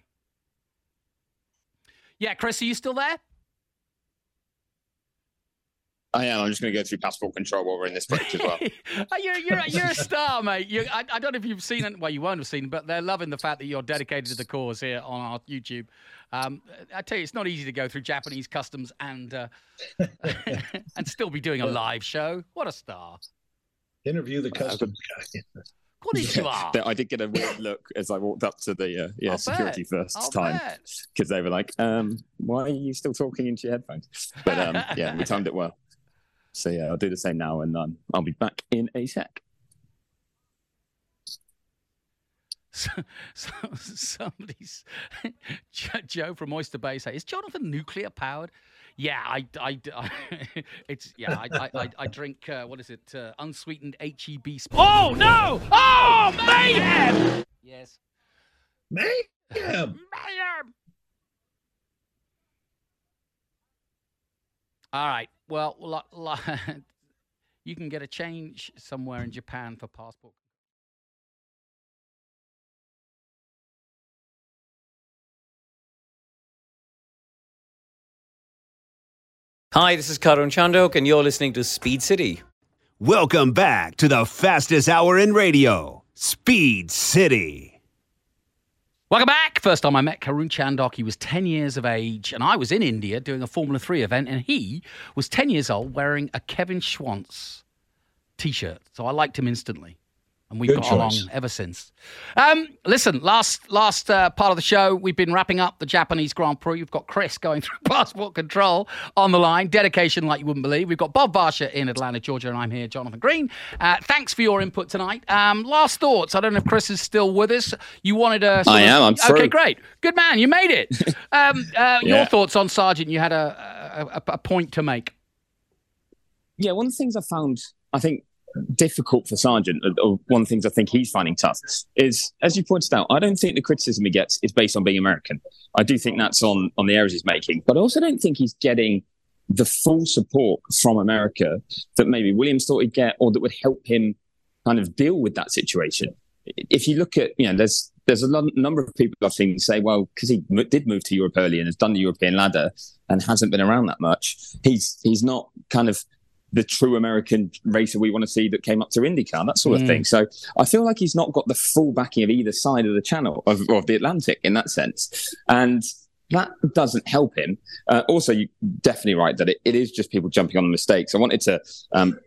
yeah, Chris, are you still there? I am. I'm just going to go through passport control while we're in this break as well. you're, you're, you're a star, mate. You, I, I, don't know if you've seen it. Well, you won't have seen, but they're loving the fact that you're dedicated to the cause here on our YouTube. Um, I tell you, it's not easy to go through Japanese customs and uh, and still be doing a live show. What a star! Interview the customs guy. Konnichiwa. I did get a weird look as I walked up to the uh, yeah I'll security bet. 1st time because they were like, um, "Why are you still talking into your headphones?" But um, yeah, we timed it well. So yeah, I'll do the same now, and um, I'll be back in a sec. So, so, somebody's Joe from Oyster Bay say, "Is Jonathan nuclear powered?" Yeah, I, I, I it's yeah, I, I, I drink uh, what is it? Uh, unsweetened HEB. Sp- oh no! Oh mayhem! Yes, mayhem, mayhem. All right. Well, you can get a change somewhere in Japan for passport. Hi, this is Karun Chandok, and you're listening to Speed City. Welcome back to the fastest hour in radio, Speed City. Welcome back. First time I met Karun Chandok, he was 10 years of age, and I was in India doing a Formula 3 event, and he was 10 years old wearing a Kevin Schwantz t shirt. So I liked him instantly and we've Good got choice. along ever since. Um, listen, last last uh, part of the show, we've been wrapping up the Japanese Grand Prix. You've got Chris going through passport control on the line, dedication like you wouldn't believe. We've got Bob Varsha in Atlanta, Georgia, and I'm here, Jonathan Green. Uh, thanks for your input tonight. Um, last thoughts. I don't know if Chris is still with us. You wanted a. I am. I'm sorry. okay. Great. Good man. You made it. um, uh, yeah. Your thoughts on Sargeant? You had a, a, a point to make. Yeah, one of the things I found, I think difficult for Sargeant, or one of the things I think he's finding tough, is as you pointed out, I don't think the criticism he gets is based on being American. I do think that's on on the errors he's making, but I also don't think he's getting the full support from America that maybe Williams thought he'd get, or that would help him kind of deal with that situation. If you look at, you know, there's there's a number of people I've seen say, well, because he m- did move to Europe early and has done the European ladder and hasn't been around that much, he's he's not kind of the true American racer we want to see that came up to IndyCar, that sort of mm. thing. So I feel like he's not got the full backing of either side of the channel of, of the Atlantic in that sense. And that doesn't help him. Uh, also, you're definitely right that it, it is just people jumping on the mistakes. I wanted to um,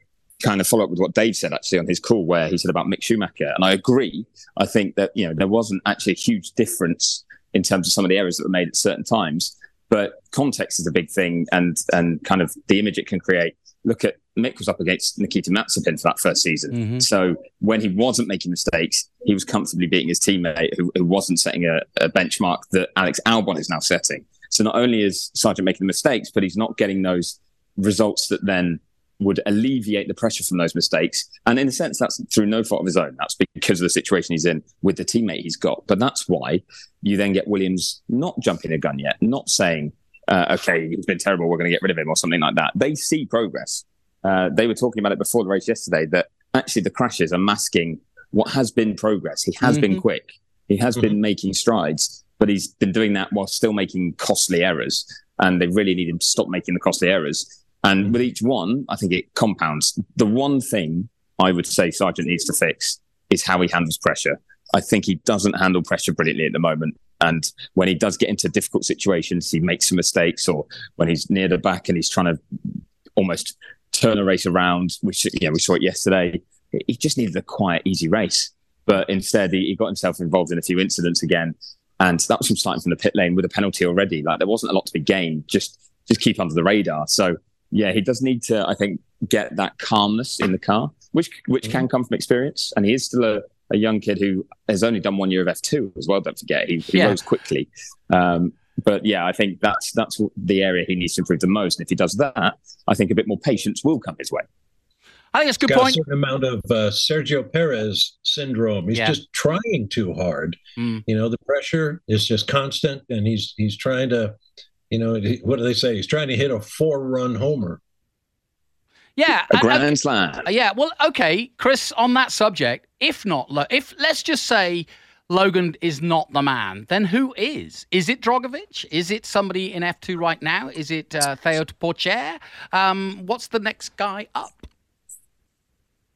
kind of follow up with what Dave said actually on his call, where he said about Mick Schumacher, and I agree. I think that you know there wasn't actually a huge difference in terms of some of the errors that were made at certain times, but context is a big thing, and and kind of the image it can create. Look at Mick was up against Nikita Mazepin for that first season. Mm-hmm. So when he wasn't making mistakes, he was comfortably beating his teammate who, who wasn't setting a, a benchmark that Alex Albon is now setting. So not only is Sargeant making mistakes, but he's not getting those results that then would alleviate the pressure from those mistakes. And in a sense, that's through no fault of his own. That's because of the situation he's in with the teammate he's got. But that's why you then get Williams not jumping a gun yet, not saying, uh, okay, he's been terrible, we're going to get rid of him or something like that. They see progress. Uh, they were talking about it before the race yesterday that actually the crashes are masking what has been progress. He has Mhm. been quick. He has been making strides, but he's been doing that while still making costly errors. And they really need him to stop making the costly errors. And with each one, I think it compounds. The one thing I would say Sargeant needs to fix is how he handles pressure. I think he doesn't handle pressure brilliantly at the moment. And when he does get into difficult situations, he makes some mistakes, or when he's near the back and he's trying to almost turn a race around, which you know, we saw it yesterday. He just needed a quiet, easy race. But instead, he, he got himself involved in a few incidents again. And that was from starting from the pit lane with a penalty already. Like there wasn't a lot to be gained. Just just keep under the radar. So yeah, he does need to, I think, get that calmness in the car, which which mm-hmm. can come from experience. And he is still a, a young kid who has only done one year of F2 as well. Don't forget, he, he Yeah. rose quickly. Um, but yeah, I think that's that's the area he needs to improve the most. And if he does that, I think a bit more patience will come his way. I think that's a good got point. a certain amount of uh, Sergio Perez syndrome. He's Yeah. just trying too hard. Mm. You know, the pressure is just constant, and he's he's trying to, you know, what do they say? He's trying to hit a four-run homer. Yeah. A grand and- slam. Uh, Yeah, well, okay, Chris. On that subject, if not, if let's just say Logan is not the man, then who is? Is it Drugovich? Is it somebody in F two right now? Is it uh, Theo Pourchaire? Um, what's the next guy up?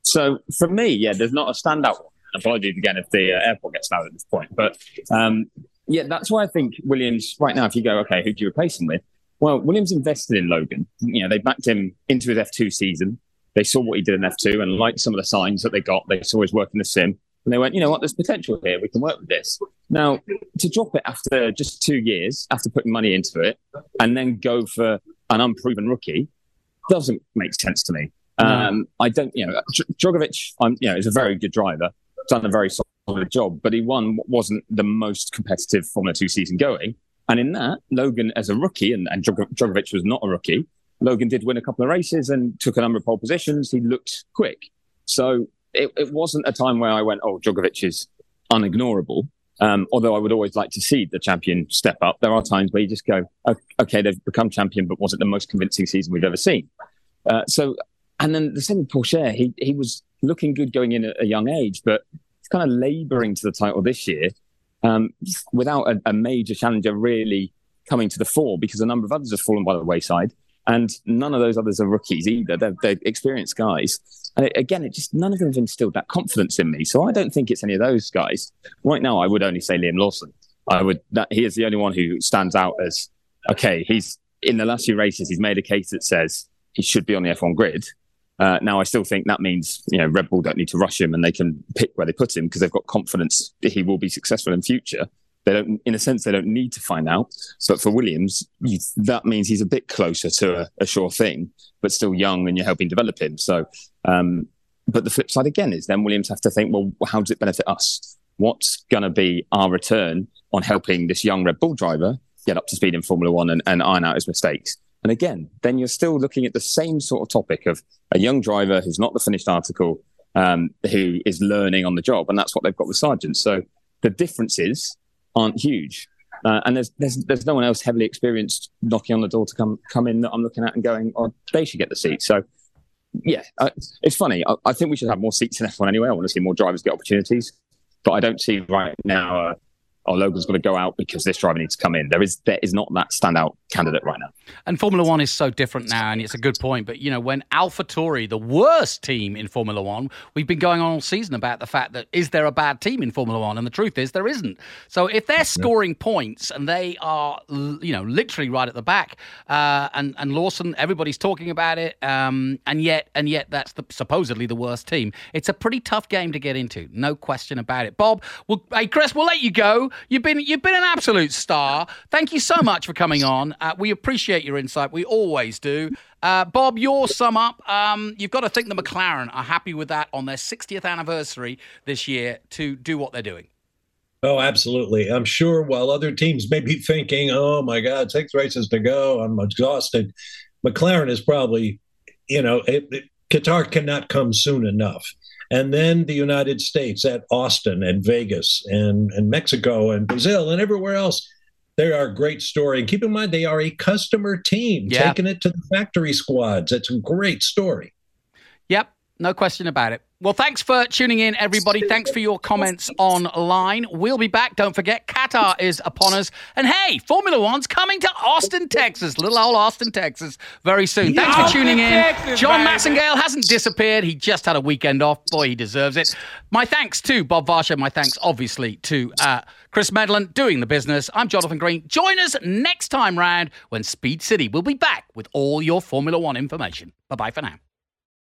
So for me, yeah, there's not a standout one. Apologies again if the uh, airport gets loud at this point, but um, yeah, that's why I think Williams right now. If you go, okay, who do you replace him with? Well, Williams invested in Logan. You know, they backed him into his F2 season. They saw what he did in F2 and liked some of the signs that they got. They saw his work in the sim, and they went, you know what, there's potential here. We can work with this. Now, to drop it after just two years, after putting money into it, and then go for an unproven rookie, doesn't make sense to me. Um, I don't, you know, Drugovich, I'm, you know, is a very good driver, done a very solid job, but he won what wasn't the most competitive Formula Two season going. And in that, Logan, as a rookie, and, and Drugovich was not a rookie, Logan did win a couple of races and took a number of pole positions. He looked quick. So it, it wasn't a time where I went, oh, Drugovich is unignorable. Um, although I would always like to see the champion step up. There are times where you just go, okay, they've become champion, but was it the most convincing season we've ever seen? Uh, so, and then the same with Pourchaire. He he was looking good going in at a young age, but he's kind of labouring to the title this year um, without a, a major challenger really coming to the fore because a number of others have fallen by the wayside. And none of those others are rookies either. They're, they're experienced guys. And it, again, it just none of them have instilled that confidence in me. So I don't think it's any of those guys. Right now, I would only say Liam Lawson. I would that he is the only one who stands out as okay. He's in the last few races. He's made a case that says he should be on the F1 grid. Uh, now, I still think that means you know Red Bull don't need to rush him and they can pick where they put him because they've got confidence that he will be successful in future. They don't, in a sense, they don't need to find out. But for Williams, you, that means he's a bit closer to a, a sure thing, but still young, and you're helping develop him. So, um, but the flip side again is then Williams have to think, well, how does it benefit us? What's going to be our return on helping this young Red Bull driver get up to speed in Formula One and, and iron out his mistakes? And again, then you're still looking at the same sort of topic of a young driver who's not the finished article, um, who is learning on the job, and that's what they've got with Sargeant. So the differences aren't huge, uh, and there's there's there's no one else heavily experienced knocking on the door to come come in that I'm looking at and going, oh, they should get the seat. So yeah, uh, it's funny. I, I think we should have more seats in F1 anyway. I want to see more drivers get opportunities, but I don't see right now a, oh, Logan's got to go out because this driver needs to come in. There is there is not that standout candidate right now. And Formula One is so different now, and it's a good point. But you know, when AlphaTauri, the worst team in Formula One, we've been going on all season about the fact that is there a bad team in Formula One, and the truth is there isn't. So if they're scoring points and they are, you know, literally right at the back, uh, and and Lawson, everybody's talking about it, um, and yet and yet that's the, supposedly the worst team. It's a pretty tough game to get into, no question about it. Bob, well, hey Chris, we'll let you go. You've been you've been an absolute star. Thank you so much for coming on. Uh, we appreciate your insight. We always do. Uh, Bob, your sum up. Um, you've got to think the McLaren are happy with that on their 60th anniversary this year to do what they're doing. Oh, absolutely. I'm sure while other teams may be thinking, oh my God, six races to go, I'm exhausted. McLaren is probably, you know, it, it, Qatar cannot come soon enough. And then the United States at Austin and Vegas and, and Mexico and Brazil and everywhere else they are a great story. And keep in mind, they are a customer team yeah. taking it to the factory squads. It's a great story. Yep, no question about it. Well, thanks for tuning in, everybody. Thanks for your comments online. We'll be back. Don't forget, Qatar is upon us. And hey, Formula One's coming to Austin, Texas, little old Austin, Texas, very soon. Thanks for tuning in. John. Massengale hasn't disappeared. He just had a weekend off. Boy, he deserves it. My thanks to Bob Varsha. My thanks, obviously, to uh, Chris Medland doing the business. I'm Jonathan Green. Join us next time round when Speed City will be back with all your Formula One information. Bye bye for now.